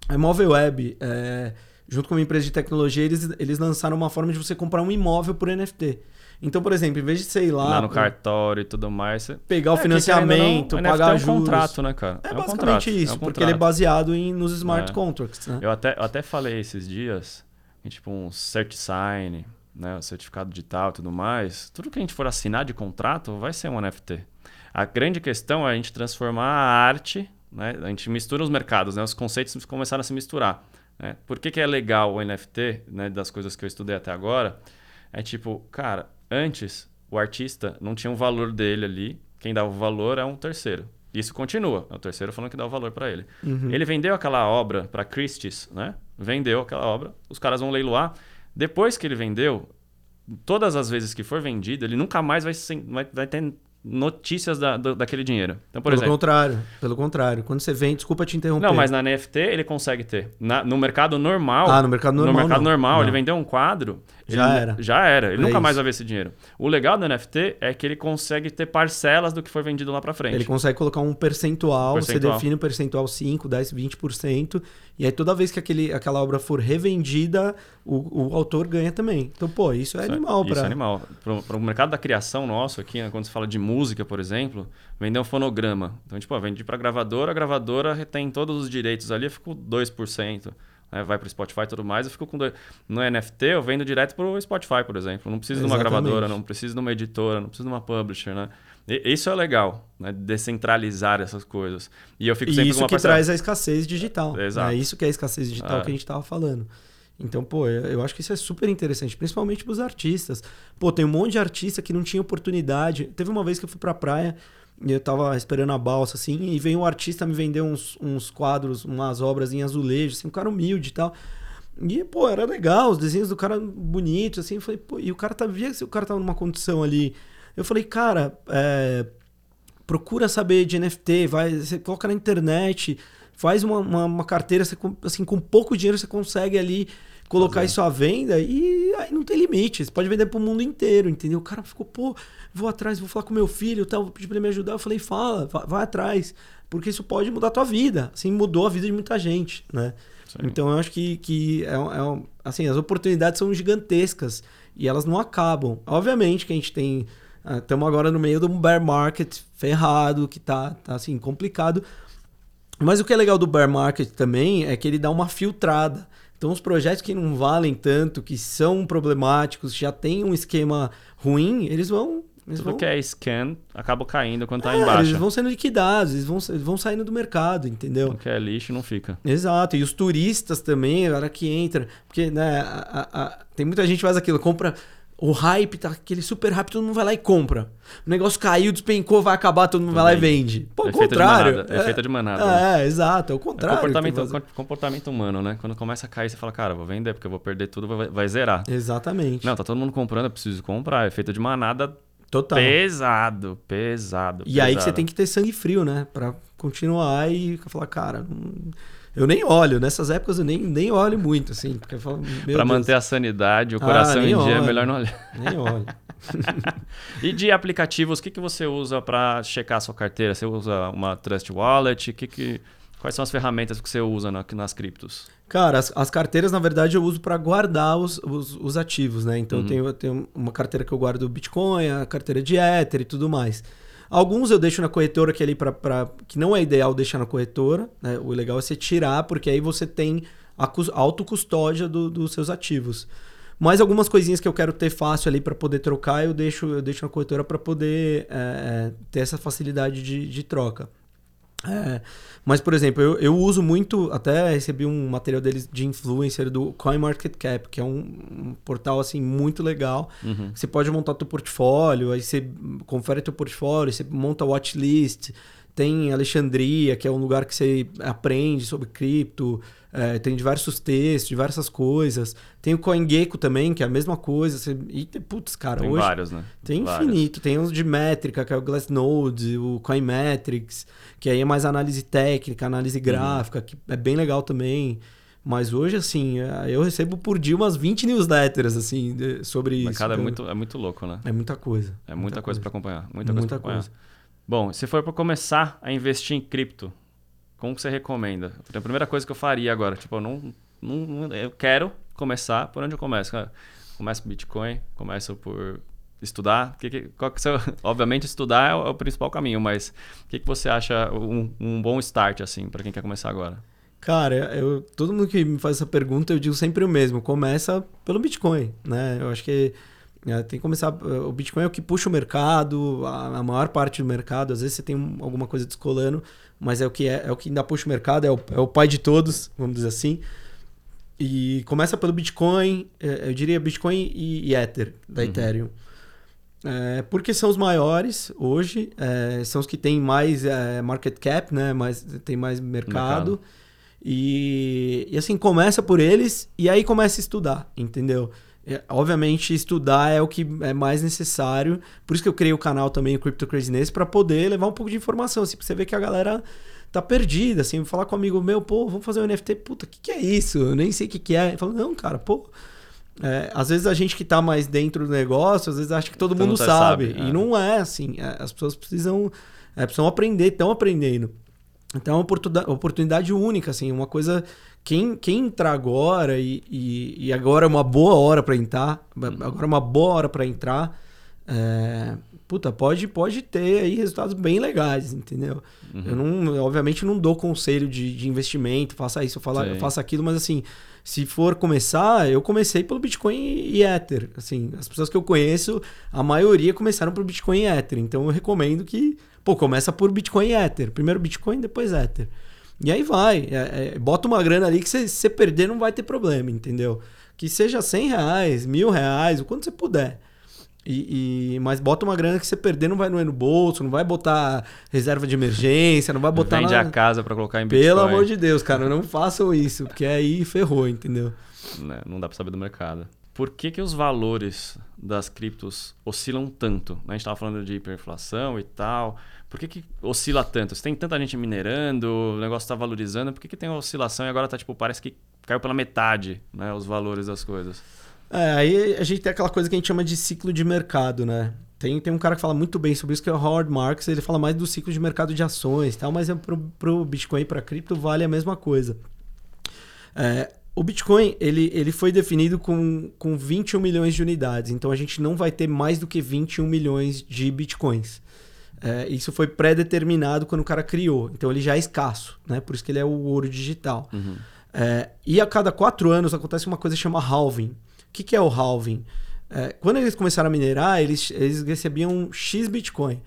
A Imóvel Web, é, junto com uma empresa de tecnologia, eles, eles lançaram uma forma de você comprar um imóvel por NFT. Então, por exemplo, em vez de, sei lá, Lá no cartório e tudo mais. Você... pegar o É, financiamento, não, o pagar NFT é um juros. contrato, né, cara? É, um basicamente contrato, isso, é um porque ele é baseado em, nos smart É. contracts, né? Eu até, eu até falei esses dias, que, tipo um cert sign, né, o certificado digital e tudo mais, tudo que a gente for assinar de contrato vai ser um NFT. A grande questão é a gente transformar a arte, né, a gente mistura os mercados, né, os conceitos começaram a se misturar. Né? Por que, que é legal o NFT, né, das coisas que eu estudei até agora? É tipo, cara, antes o artista não tinha um valor dele ali, quem dava o valor é um terceiro. Isso continua, é o terceiro falando que dá o valor para ele. Uhum. Ele vendeu aquela obra para Christie's, né? Vendeu aquela obra, os caras vão leiloar. Depois que ele vendeu, todas as vezes que for vendido, ele nunca mais vai, sem- vai, vai ter notícias da, do- daquele dinheiro. Então, por pelo exemplo, contrário, pelo contrário. Quando você vende, desculpa te interromper. não, mas na NFT ele consegue ter. Na- no mercado normal. Ah, no mercado normal, No mercado não. normal, Não. ele vendeu um quadro. Já ele- era. Já era. Ele É nunca mais isso. vai ver esse dinheiro. O legal do NFT é que ele consegue ter parcelas do que foi vendido lá pra frente. Ele consegue colocar um percentual, Percentual. você define o percentual 5, 10, 20%, e aí toda vez que aquele, aquela obra for revendida, o, o autor ganha também. Então, pô, isso é Isso animal Isso para é animal. Para o mercado da criação nosso aqui, né, quando se fala de música, por exemplo, vender um fonograma. Então, tipo, ó, vende para gravadora, a gravadora retém todos os direitos ali, eu fico 2%. Né, vai para o Spotify e tudo mais, eu fico com dois. No NFT, eu vendo direto para o Spotify, por exemplo. Não preciso de uma Exatamente. gravadora, não preciso de uma editora, não preciso de uma publisher, né? E- isso é legal, né? Descentralizar essas coisas. E eu fico E sempre isso com uma que parcela. traz a escassez digital. Exato. É isso que é a escassez digital É. que a gente tava falando. Então, pô, eu acho que isso é super interessante, principalmente pros artistas. Pô, tem um monte de artista que não tinha oportunidade. Teve uma vez que eu fui pra praia eu tava esperando a balsa, assim, e veio um artista me vender uns, uns quadros, umas obras em azulejo, assim, um cara humilde e tal. E, pô, era legal, os desenhos do cara bonitos, assim. Eu falei, pô, e o cara tá, via que o cara tava numa condição ali. Eu falei, cara, é, procura saber de NFT, vai, você coloca na internet, faz uma, uma, uma carteira, você, assim, com pouco dinheiro você consegue ali colocar isso à venda e aí não tem limite. Você pode vender para o mundo inteiro, entendeu? O cara ficou, pô, vou atrás, vou falar com meu filho, tal, vou pedir para ele me ajudar. Eu falei, fala, vai, vai, atrás, porque isso pode mudar a tua vida. Assim, mudou a vida de muita gente, né? Sim. Então eu acho que, que é, é, assim, as oportunidades são gigantescas e elas não acabam. Obviamente que a gente tem. Estamos ah, agora no meio de um bear market ferrado, que tá, tá assim, complicado. Mas o que é legal do bear market também é que ele dá uma filtrada. Então, os projetos que não valem tanto, que são problemáticos, já tem um esquema ruim, eles vão. Eles Tudo vão... que é scan acaba caindo quando tá é, embaixo. Eles vão sendo liquidados, eles vão, eles vão saindo do mercado, entendeu? Tudo que é lixo não fica. Exato. E os turistas também, agora que entra. Porque, né, a, a, a, tem muita gente que faz aquilo, compra o hype tá aquele super hype, todo mundo vai lá e compra. O negócio caiu, despencou, vai acabar, todo mundo vai lá e vende. Pô, o contrário. De é, feita de manada. É, é, exato, é o contrário. É comportamento, comportamento humano, né? Quando começa a cair, você fala, cara, vou vender porque eu vou perder tudo, vai, vai zerar. Exatamente. Não, tá todo mundo comprando, eu preciso comprar. É feita de manada Total. Pesado, pesado. E pesado. aí que você tem que ter sangue frio, né? Pra continuar e falar, cara, não eu nem olho, nessas épocas eu nem, nem olho muito, assim. Porque eu falo, pra manter a sanidade, o coração ah, em dia, é melhor não olhar. Nem olho. [laughs] e de aplicativos, o que, que você usa para checar a sua carteira? Você usa uma Trust Wallet? Que que, quais são as ferramentas que você usa na, nas criptos? Cara, as, as carteiras, na verdade, eu uso para guardar os, os, os, ativos, né? Então, uhum. eu, tenho, eu tenho uma carteira que eu guardo Bitcoin, a carteira de Ether e tudo mais. Alguns eu deixo na corretora que é ali para que não é ideal deixar na corretora, né? O legal é você tirar, porque aí você tem a autocustódia do, dos seus ativos. Mas algumas coisinhas que eu quero ter fácil ali para poder trocar, eu deixo, eu deixo na corretora para poder é, ter essa facilidade de, de troca. É, mas, por exemplo, eu, eu uso muito, até recebi um material deles de influencer do CoinMarketCap, que é um, um portal assim muito legal. Uhum. Você pode montar teu portfólio, aí você confere teu portfólio, você monta watchlist. Tem Alexandria, que é um lugar que você aprende sobre cripto. É, tem diversos textos, diversas coisas. Tem o CoinGecko também, que é a mesma coisa. Você... E, putz, cara, tem hoje... vários, né? Tem vários. infinito. Tem uns de métrica, que é o Glassnode, o Coinmetrics, que aí é mais análise técnica, análise uhum. gráfica, uhum. que é bem legal também. Mas hoje, assim, é, eu recebo por dia umas 20 newsletters, assim, sobre Mas isso. Cara, é muito, é muito louco, né? É muita coisa. É muita, muita coisa, coisa para acompanhar. Muita, muita coisa, coisa. Bom, se for para começar a investir em cripto, como que você recomenda? A primeira coisa que eu faria agora, tipo, eu não, não eu quero começar, por onde eu começo? Começo por Bitcoin, começo por estudar. Que, que, que seu, [laughs] obviamente estudar é o, é o, principal caminho, mas o que, que você acha um, um bom start assim para quem quer começar agora? Cara, eu, todo mundo que me faz essa pergunta, eu digo sempre o mesmo. Começa pelo Bitcoin, né? Eu acho que é, tem que começar. O Bitcoin é o que puxa o mercado, a, a maior parte do mercado. Às vezes você tem um, alguma coisa descolando, mas é o que é, é o que ainda puxa o mercado, é o, é o pai de todos, vamos dizer assim. E começa pelo Bitcoin, é, eu diria Bitcoin e, e Ether, da uhum. Ethereum. É, porque são os maiores hoje, é, são os que têm mais é, market cap, né? mais, tem mais mercado. mercado. E, e assim, começa por eles e aí começa a estudar, entendeu? É, obviamente, estudar é o que é mais necessário. Por isso que eu criei o canal também, o Crypto Craziness, para poder levar um pouco de informação. Assim, pra você ver que a galera tá perdida, assim, falar com um amigo meu, pô, vamos fazer um NFT, puta, o que, que é isso? Eu nem sei o que, que é. Falo, não, cara, pô. É, às vezes a gente que tá mais dentro do negócio, às vezes acha que todo, todo mundo sabe. sabe. E é. não é assim. É, as pessoas precisam, é, precisam aprender, estão aprendendo. Então é uma oportunidade única, assim, uma coisa quem, quem entrar agora e, e, e agora é uma boa hora para entrar, agora é uma boa hora para entrar, é, puta, pode, pode ter aí resultados bem legais, entendeu? Uhum. Eu não, obviamente não dou conselho de, de investimento, faça isso, fala, faça aquilo, mas assim, se for começar, eu comecei pelo Bitcoin e Ether. Assim, as pessoas que eu conheço, a maioria começaram pelo Bitcoin e Ether. Então eu recomendo que, pô, começa por Bitcoin e Ether. Primeiro Bitcoin, depois Ether. E aí vai. É, é, bota uma grana ali que se você perder não vai ter problema, entendeu? Que seja 100 reais, mil reais, o quanto você puder. E, e, mas bota uma grana que você perder não vai no, no bolso, não vai botar reserva de emergência, não vai botar Vende a casa para colocar em Bitcoin. Pelo amor de Deus, cara, não façam isso, porque aí ferrou, entendeu? Não, né, não dá para saber do mercado. por que, que os valores das criptos oscilam tanto? A gente estava falando de hiperinflação e tal. Por que, que oscila tanto? Se tem tanta gente minerando, o negócio está valorizando, por que, que tem oscilação e agora tá, tipo, parece que caiu pela metade né, os valores das coisas? É, aí a gente tem aquela coisa que a gente chama de ciclo de mercado, né? Tem, tem um cara que fala muito bem sobre isso, que é o Howard Marks. Ele fala mais do ciclo de mercado de ações tal, mas é pro, pro Bitcoin e para cripto vale a mesma coisa. É, o Bitcoin ele, ele foi definido com, com 21 milhões de unidades, então a gente não vai ter mais do que 21 milhões de Bitcoins. É, isso foi pré-determinado quando o cara criou, então ele já é escasso, né? por isso que ele é o ouro digital. Uhum. É, e a cada quatro anos acontece uma coisa que chama halving. O que, que é o halving? É, quando eles começaram a minerar, eles, eles recebiam X Bitcoin.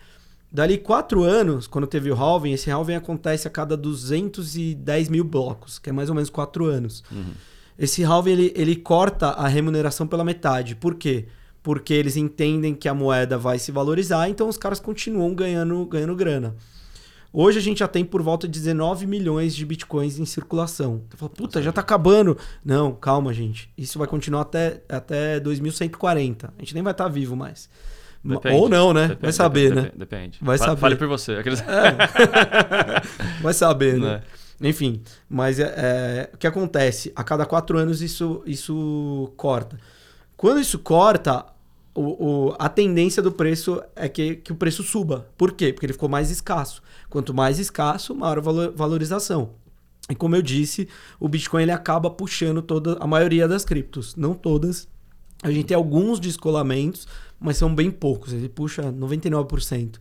Dali quatro anos, quando teve o halving, esse halving acontece a cada 210 mil blocos, que é mais ou menos quatro anos. Uhum. Esse halving ele, ele corta a remuneração pela metade. Por quê? Porque eles entendem que a moeda vai se valorizar, então os caras continuam ganhando, ganhando grana. Hoje a gente já tem por volta de 19 milhões de bitcoins em circulação. Você fala, puta, já tá acabando. Não, calma, gente. Isso vai continuar até, até 2140. A gente nem vai estar tá vivo mais. Depende, Ou não, né? Depende, vai saber, depende, né? Depende. Vai Fale, saber. Fale por você. Aqueles... É. [laughs] vai saber, né? Né? Enfim, mas é, é, o que acontece? A cada quatro anos isso, isso corta. Quando isso corta, o, o, a tendência do preço é que, que o preço suba. Por quê? Porque ele ficou mais escasso. Quanto mais escasso, maior a valorização. E como eu disse, o Bitcoin ele acaba puxando toda a maioria das criptos, não todas. A gente tem alguns descolamentos, mas são bem poucos. Ele puxa 99%.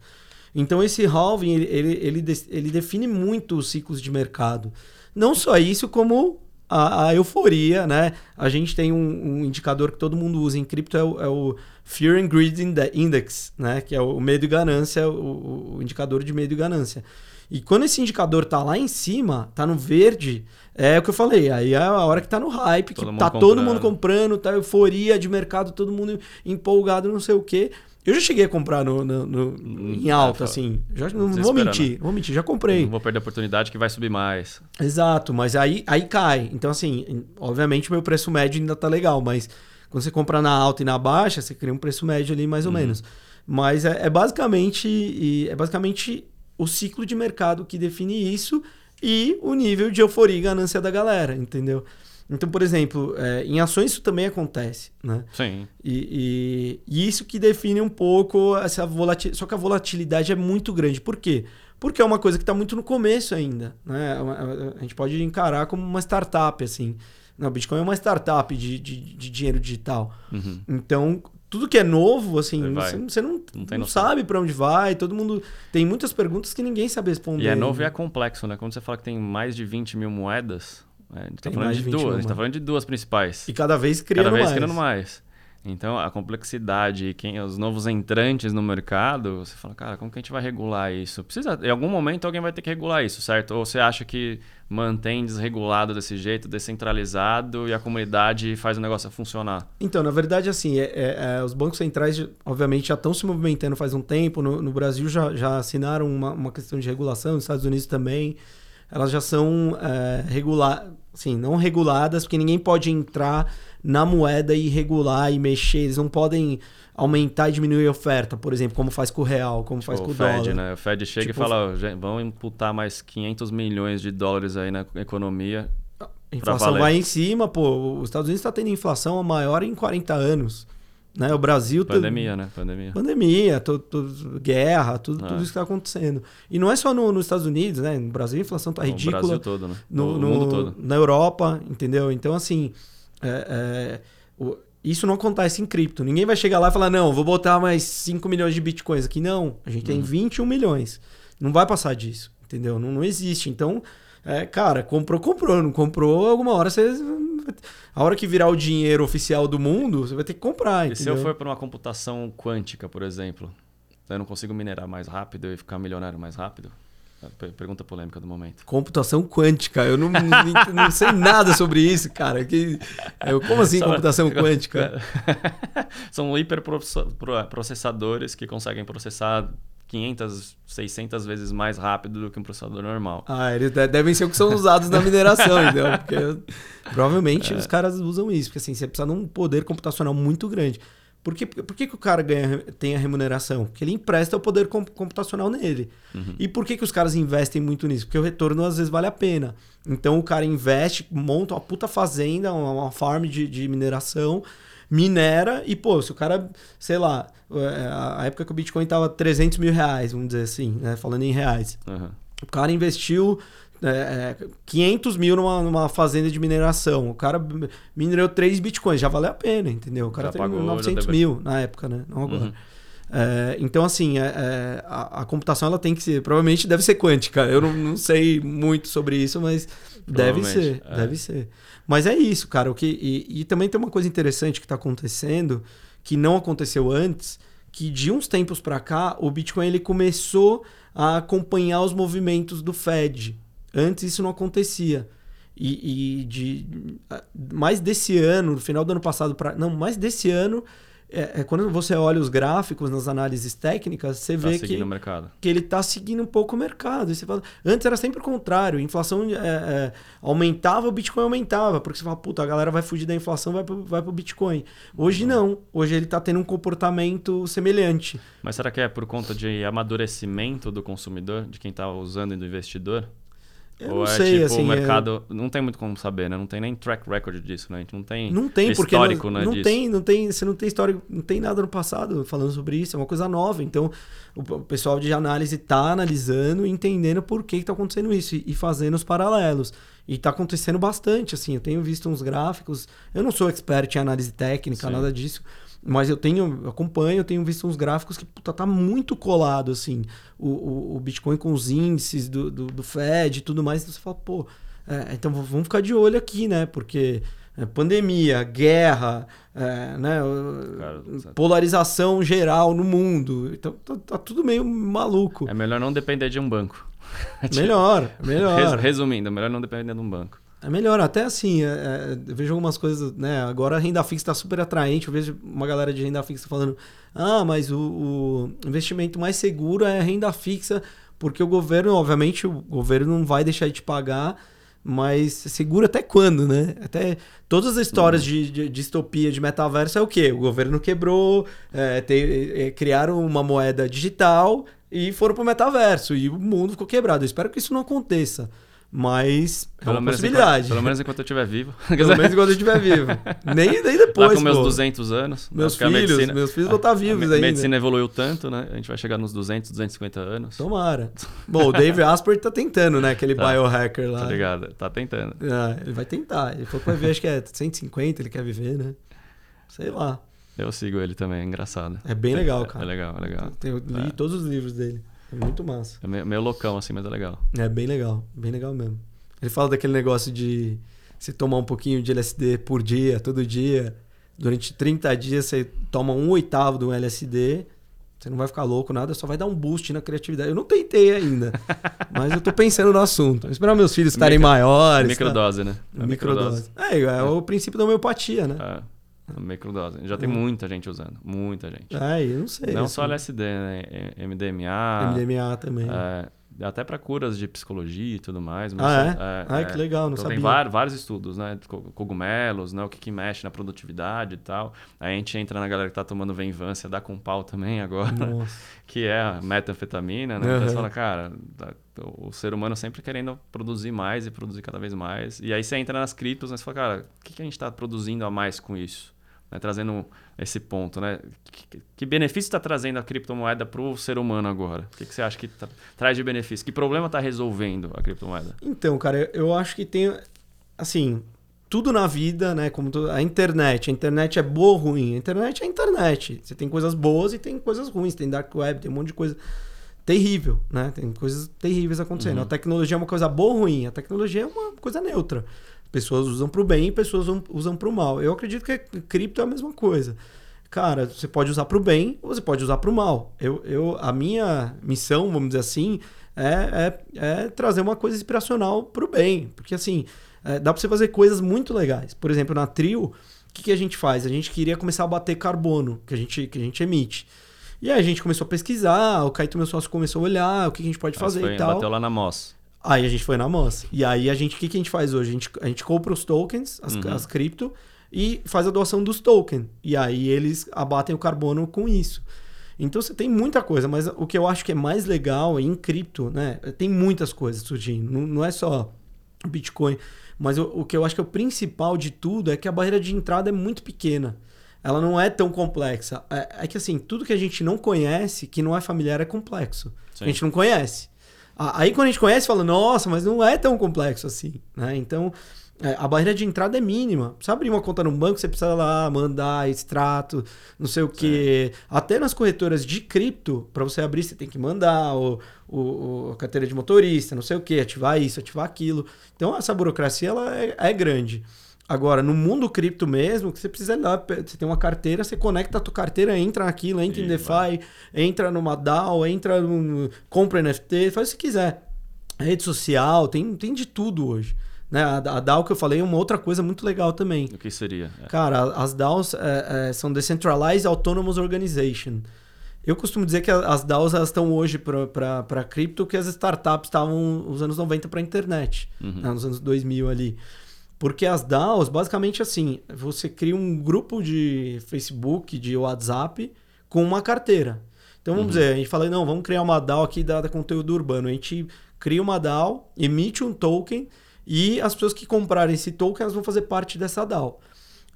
Então esse halving ele, ele, ele, ele define muito os ciclos de mercado. Não só isso, como a, a euforia, né? A gente tem um, um, indicador que todo mundo usa em cripto, é o, é o Fear and Greed Index, né? Que é o medo e ganância, o, o indicador de medo e ganância. E quando esse indicador tá lá em cima, tá no verde, é o que eu falei, aí é a hora que tá no hype, que todo tá todo mundo comprando, tá euforia de mercado, todo mundo empolgado, não sei o quê. Eu já cheguei a comprar no, no, no em alta, assim. Já, não, não vou mentir, não vou mentir, já comprei. Não vou perder a oportunidade que vai subir mais. Exato, mas aí, aí cai. Então, assim, obviamente o meu preço médio ainda tá legal, mas quando você compra na alta e na baixa, você cria um preço médio ali mais ou uhum. menos. Mas é, é, basicamente é basicamente o ciclo de mercado que define isso e o nível de euforia e ganância da galera, entendeu? Então, por exemplo, é, em ações isso também acontece, né? Sim. E, e, e isso que define um pouco essa volatilidade. Só que a volatilidade é muito grande. Por quê? Porque é uma coisa que está muito no começo ainda. Né? A gente pode encarar como uma startup, assim. Não, o Bitcoin é uma startup de, de, de dinheiro digital. Uhum. Então, tudo que é novo, assim, você, você, não, não, não sabe para onde vai, todo mundo. Tem muitas perguntas que ninguém sabe responder. E é novo e é complexo, né? Quando você fala que tem mais de 20 mil moedas, é, a gente tá falando de, de duas, a gente tá falando de duas principais. E cada vez criando cada vez mais. criando mais. Então, a complexidade quem, os novos entrantes no mercado, você fala, cara, como que a gente vai regular isso? Precisa, em algum momento alguém vai ter que regular isso, certo? Ou você acha que mantém desregulado desse jeito, descentralizado e a comunidade faz o negócio funcionar? Então, na verdade, assim, é, é, é, os bancos centrais, obviamente, já estão se movimentando faz um tempo. No, no Brasil já, já assinaram uma, uma questão de regulação, nos Estados Unidos também. Elas já são é, regular, assim, não reguladas, porque ninguém pode entrar na moeda e regular e mexer. Eles não podem aumentar e diminuir a oferta, por exemplo, como faz com o real, como tipo, faz com o, o Fed, dólar. Né? O Fed chega tipo, e fala, vão imputar mais 500 milhões de dólares aí na economia. A inflação vai em cima, pô. Os Estados Unidos está tendo inflação maior em 40 anos. Né? O Brasil... Pandemia, tá... né? Pandemia. Pandemia, to, to, guerra, tudo, ah. tudo isso que está acontecendo. E não é só no, nos Estados Unidos, né? No Brasil a inflação está ridícula. No Brasil todo, né? No, no, mundo todo. Na Europa, entendeu? Então, assim... É, é, o, isso não acontece em cripto. Ninguém vai chegar lá e falar, não, vou botar mais 5 milhões de bitcoins aqui. Não, a gente uhum. tem 21 milhões. Não vai passar disso, entendeu? Não, não existe. Então, é, cara, comprou, comprou. Não comprou, alguma hora você... A hora que virar o dinheiro oficial do mundo, você vai ter que comprar, E se eu for para uma computação quântica, por exemplo, eu não consigo minerar mais rápido e ficar milionário mais rápido? Pergunta polêmica do momento. Computação quântica. Eu não, não, [laughs] sei nada sobre isso, cara. Que, como assim Só, computação quântica? [laughs] São hiperprocessadores que conseguem processar 500, 600 vezes mais rápido do que um processador normal. Ah, eles devem ser o que são usados na mineração, então. Porque provavelmente é. os caras usam isso, porque assim, você precisa de um poder computacional muito grande. Por que, por que, que o cara ganha, tem a remuneração? Porque ele empresta o poder computacional nele. Uhum. E por que, que os caras investem muito nisso? Porque o retorno às vezes vale a pena. Então o cara investe, monta uma puta fazenda, uma, uma farm de, de mineração, minera e, pô, se o cara, sei lá, é, a época que o Bitcoin tava 300 mil reais, vamos dizer assim, né? falando em reais. Uhum. O cara investiu é, 500 é, mil numa, numa fazenda de mineração. O cara minerou 3 bitcoins, já valeu a pena, entendeu? O cara já tem pagou, 900 mil na época, né? Não agora. Uhum. É, então, assim, é, é, a, a, computação ela tem que ser. Provavelmente deve ser quântica. Eu não, não sei muito sobre isso, mas deve ser. Deve ser. Mas é isso, cara. O que, e, e também tem uma coisa interessante que está acontecendo, que não aconteceu antes, que de uns tempos para cá, o Bitcoin ele começou a acompanhar os movimentos do Fed. Antes isso não acontecia. E, e de mais desse ano, no final do ano passado para não, mais desse ano, é, é, quando você olha os gráficos nas análises técnicas, você tá vê que, que ele está seguindo um pouco o mercado. fala, antes era sempre o contrário, a inflação é, é, aumentava, o Bitcoin aumentava, porque você fala, puta, a galera vai fugir da inflação, vai pro, vai pro Bitcoin. Hoje uhum. não, hoje ele está tendo um comportamento semelhante. Mas será que é por conta de amadurecimento do consumidor, de quem está usando e do investidor? Eu Ou não é sei, tipo, assim, o mercado. É... Não tem muito como saber, né? Não tem nem track record disso, né? A gente não tem. Não tem, histórico, não, né, não tem, não tem. Você não tem história, não tem nada no passado falando sobre isso, é uma coisa nova. Então, o, pessoal de análise está analisando e entendendo por que está acontecendo isso e, e fazendo os paralelos. E está acontecendo bastante, assim. Eu tenho visto uns gráficos. Eu não sou expert em análise técnica, Sim. nada disso. Mas eu tenho, eu acompanho, eu tenho visto uns gráficos que puta, tá muito colado, assim. O, o, o Bitcoin com os índices do, do, do, Fed e tudo mais. Então você fala, pô, é, então vamos ficar de olho aqui, né? Porque é, pandemia, guerra, é, né? Polarização geral no mundo. Então tá, tá, tudo meio maluco. É melhor não depender de um banco. melhor, [laughs] melhor. Resumindo, é melhor não depender de um banco. É melhor, até assim, é, é, vejo algumas coisas, né? Agora a renda fixa está super atraente. Eu vejo uma galera de renda fixa falando: ah, mas o, o, investimento mais seguro é renda fixa, porque o governo, obviamente, o governo não vai deixar de te pagar, mas seguro até quando, né? Até todas as histórias uhum. de, de, distopia de metaverso é o quê? O governo quebrou, é, te, é, criaram uma moeda digital e foram pro metaverso e o mundo ficou quebrado. Eu espero que isso não aconteça. Mas é pelo uma possibilidade. Enquanto, pelo menos enquanto eu estiver vivo. [laughs] pelo menos enquanto eu estiver vivo. [laughs] Nem, nem depois, Lá com meus 200 anos. Meus filhos, medicina, meus filhos vão estar vivos ainda. A medicina evoluiu tanto, né? A gente vai chegar nos 200, 250 anos. Tomara. [laughs] Bom, o Dave Asper tá tentando, né? Aquele tá, biohacker lá. Tá ligado, tá tentando. Ah, ele vai tentar. Ele falou que vai ver, acho que é 150 ele quer viver, né? Sei lá. Eu sigo ele também, é engraçado. É bem legal, cara. É, é legal, é legal. Eu li é. todos os livros dele. É muito massa. É meio, meio loucão assim, mas é legal. É bem legal, bem legal mesmo. Ele fala daquele negócio de você tomar um pouquinho de LSD por dia, todo dia. Durante 30 dias você toma um oitavo do LSD. Você não vai ficar louco, nada, só vai dar um boost na criatividade. Eu não tentei ainda, [laughs] mas eu tô pensando no assunto. Vou esperar meus filhos estarem Micro, maiores. Microdose, tá? né? A microdose. É, é, é, o princípio da homeopatia, né? É. Microdose. Já tem muita gente usando. Muita gente. É, eu não sei. Não assim. só LSD, né? MDMA. MDMA também. É, até para curas de psicologia e tudo mais. Mas, ah, é? é Ai, que legal, não então sabia. Tem vários, vários estudos, né? Cogumelos, né? O que, que mexe na produtividade e tal. Aí a gente entra na galera que tá tomando Venvância, dá com pau também agora, Nossa. [laughs] que é a metanfetamina, né? Uhum. Então você fala, cara, tá, o ser humano sempre querendo produzir mais e produzir cada vez mais. E aí você entra nas criptos, né? Você fala, cara, o que, que a gente está produzindo a mais com isso? Né? Trazendo esse ponto, né? Que, que benefício está trazendo a criptomoeda para o ser humano agora? O que, que você acha que tá, traz de benefício? Que problema está resolvendo a criptomoeda? Então, cara, eu acho que tem, assim, tudo na vida, né? Como a internet. A internet é boa ou ruim? A internet é a internet. Você tem coisas boas e tem coisas ruins. Tem dark web, tem um monte de coisa terrível, né? Tem coisas terríveis acontecendo. Uhum. A tecnologia é uma coisa boa ou ruim? A tecnologia é uma coisa neutra. Pessoas usam para o bem e pessoas usam para o mal. Eu acredito que cripto é a mesma coisa. Cara, você pode usar para o bem ou você pode usar para o mal. Eu, eu, a minha missão, vamos dizer assim, é, é, é trazer uma coisa inspiracional para o bem. Porque assim, é, dá para você fazer coisas muito legais. Por exemplo, na Trio, o que, que a gente faz? A gente queria começar a bater carbono que a gente, que a gente emite. E aí a gente começou a pesquisar, o Caíto, meu sócio, começou a olhar o que a gente pode fazer foi, e tal. Bateu lá na MOS. Aí a gente foi na MOS. E aí a gente, o que, que a gente faz hoje? A gente, a gente compra os tokens, as, Uhum. as cripto, e faz a doação dos tokens. E aí eles abatem o carbono com isso. Então você tem muita coisa, mas o que eu acho que é mais legal em cripto, né? Tem muitas coisas surgindo. Não, não é só Bitcoin. Mas o, o que eu acho que é o principal de tudo é que a barreira de entrada é muito pequena. Ela não é tão complexa. É, é que assim, tudo que a gente não conhece, que não é familiar, é complexo. Sim. A gente não conhece. Aí quando a gente conhece, fala, nossa, mas não é tão complexo assim. Né? Então, é, a barreira de entrada é mínima. Você abrir uma conta no banco, você precisa lá mandar extrato, não sei o quê. Até nas corretoras de cripto, para você abrir, você tem que mandar o, o, o- a carteira de motorista, não sei o quê, ativar isso, ativar aquilo. Então, essa burocracia ela é, é grande. Agora, no mundo cripto mesmo, que você precisa ir lá, você tem uma carteira, você conecta a tua carteira, entra naquilo, entra em E DeFi, entra numa DAO, entra no, compra NFT, faz o que quiser. Rede social, tem, tem de tudo hoje. Né? A, a DAO que eu falei é uma outra coisa muito legal também. O que seria? É. Cara, a- as DAOs é, é, são Decentralized Autonomous Organization. Eu costumo dizer que a- as DAOs elas estão hoje para cripto que as startups estavam nos anos 90 para internet, Uhum. né, nos anos 2000 ali. Porque as DAOs, basicamente assim, você cria um grupo de Facebook, de WhatsApp, com uma carteira. Então vamos dizer, a gente fala, não, vamos criar uma DAO aqui da, da conteúdo urbano. A gente cria uma DAO, emite um token e as pessoas que comprarem esse token elas vão fazer parte dessa DAO.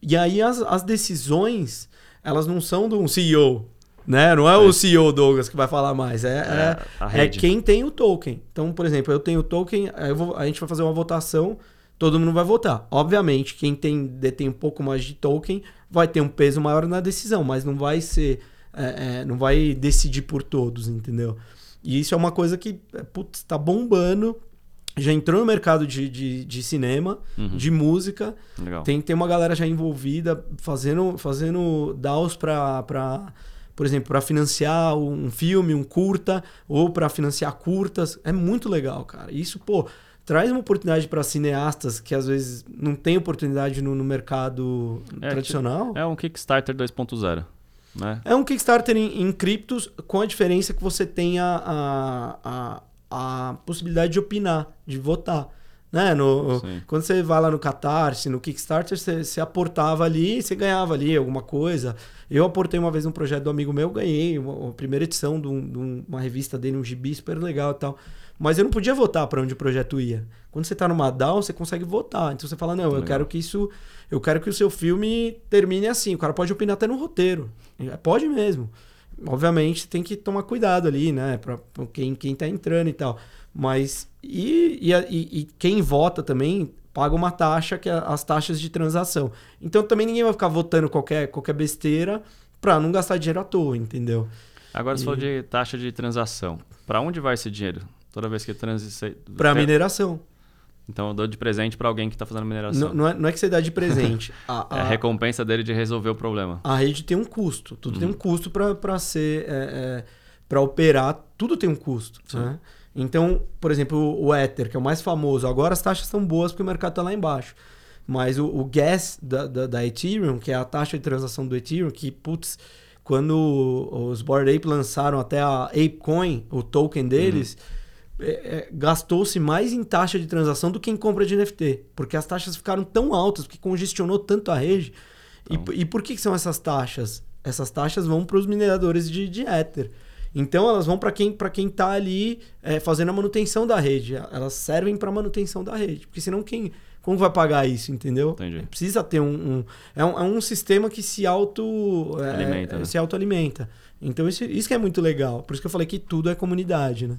E aí as, as decisões, elas não são de um CEO, né? Não é o CEO Douglas que vai falar mais, é, é, é rede. quem tem o token. Então, por exemplo, eu tenho o token, eu vou- a gente vai fazer uma votação, todo mundo vai votar. Obviamente, quem tem, detém um pouco mais de token vai ter um peso maior na decisão, mas não vai ser. é, é, não vai decidir por todos, entendeu? E isso é uma coisa que, é, putz, tá bombando. Já entrou no mercado de, de, de cinema, Uhum. de música. Legal. Tem, tem uma galera já envolvida fazendo, fazendo DAOs para, pra, por exemplo, para financiar um filme, um curta, ou para financiar curtas. É muito legal, cara. Isso, pô, traz uma oportunidade para cineastas que às vezes não tem oportunidade no, no mercado É, tradicional. É um Kickstarter 2.0, né? É um Kickstarter em, em criptos, com a diferença que você tem a, a, a, a possibilidade de opinar, de votar. Né? No, Sim. quando você vai lá no Catarse, no Kickstarter, você, você aportava ali e você ganhava ali alguma coisa. Eu aportei uma vez um projeto do amigo meu, ganhei uma, a primeira edição de, um- de um- uma revista dele, um gibi super legal e tal. Mas eu não podia votar para onde o projeto ia. Quando você está numa DAO, você consegue votar. Então você fala, não, eu quero que isso. Eu quero que o seu filme termine assim. O cara pode opinar até no roteiro. É, Pode mesmo. Obviamente tem que tomar cuidado ali, né? Pra, pra quem, quem tá entrando e tal. Mas. E, e, e- e quem vota também paga uma taxa, que é as taxas de transação. Então também ninguém vai ficar votando qualquer, qualquer besteira pra não gastar dinheiro à toa, entendeu? Agora você E- falou de taxa de transação. Para onde vai esse dinheiro? Toda vez que transi... Pra Quer- mineração. Então eu dou de presente para alguém que está fazendo mineração. Não, não, é, não é que você dá de presente. [laughs] A, É a a- recompensa dele de resolver o problema. a rede tem um custo. Tudo Uhum. tem um custo para ser. É, para operar, tudo tem um custo. Né? Então, por exemplo, o Ether, que é o mais famoso, agora as taxas estão boas porque o mercado está lá embaixo. Mas o, o gas da, da, da Ethereum, que é a taxa de transação do Ethereum, que, putz, quando os Bored Ape lançaram até a ApeCoin, o token deles, é, é, gastou-se mais em taxa de transação do que em compra de NFT. Porque as taxas ficaram tão altas, porque congestionou tanto a rede. E Então. E, por que, que são essas taxas? Essas taxas vão para os mineradores de, de Ether. Então elas vão para quem para quem está ali é, fazendo a manutenção da rede. Elas servem para manutenção da rede, porque senão quem como vai pagar isso, entendeu? Entendi. Precisa ter um, um- é um, é um sistema que se auto é, Alimenta, né? se autoalimenta. Então isso, isso que é muito legal. Por isso que eu falei que tudo é comunidade, né?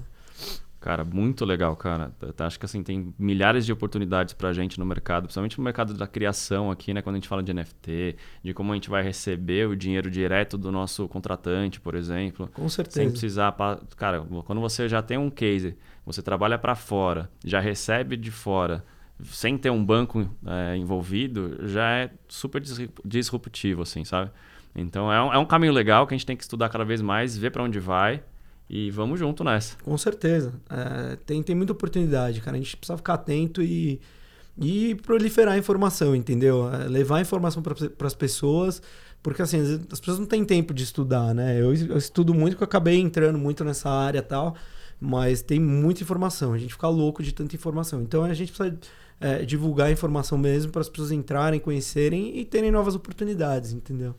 Cara, muito legal, cara. Acho que assim, tem milhares de oportunidades pra gente no mercado, principalmente no mercado da criação aqui, né? Quando a gente fala de NFT, de como a gente vai receber o dinheiro direto do nosso contratante, por exemplo. Com Sem certeza. precisar. pa- Cara, quando você já tem um case, você trabalha para fora, já recebe de fora, sem ter um banco é, envolvido, já é super disru- disruptivo, assim, sabe? Então é um, é um caminho legal que a gente tem que estudar cada vez mais, ver para onde vai e vamos junto nessa. Com certeza. É, tem, tem muita oportunidade, cara. A gente precisa ficar atento e, e proliferar a informação, entendeu? É, levar a informação para as pessoas Porque assim, as pessoas não têm tempo de estudar, né? Eu, eu estudo muito porque eu acabei entrando muito nessa área e tal, mas tem muita informação. A gente fica louco de tanta informação. Então a gente precisa é, divulgar a informação mesmo para as pessoas entrarem, conhecerem e terem novas oportunidades, entendeu?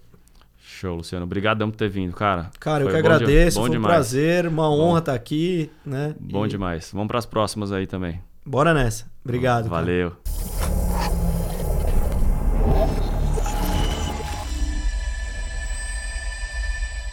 Show, Luciano. Obrigadão por ter vindo, cara. Cara, eu que agradeço. De... foi um demais. prazer, uma honra estar aqui, né? Bom e... demais. Vamos para as próximas aí também. Bora nessa. Obrigado. Valeu. Cara.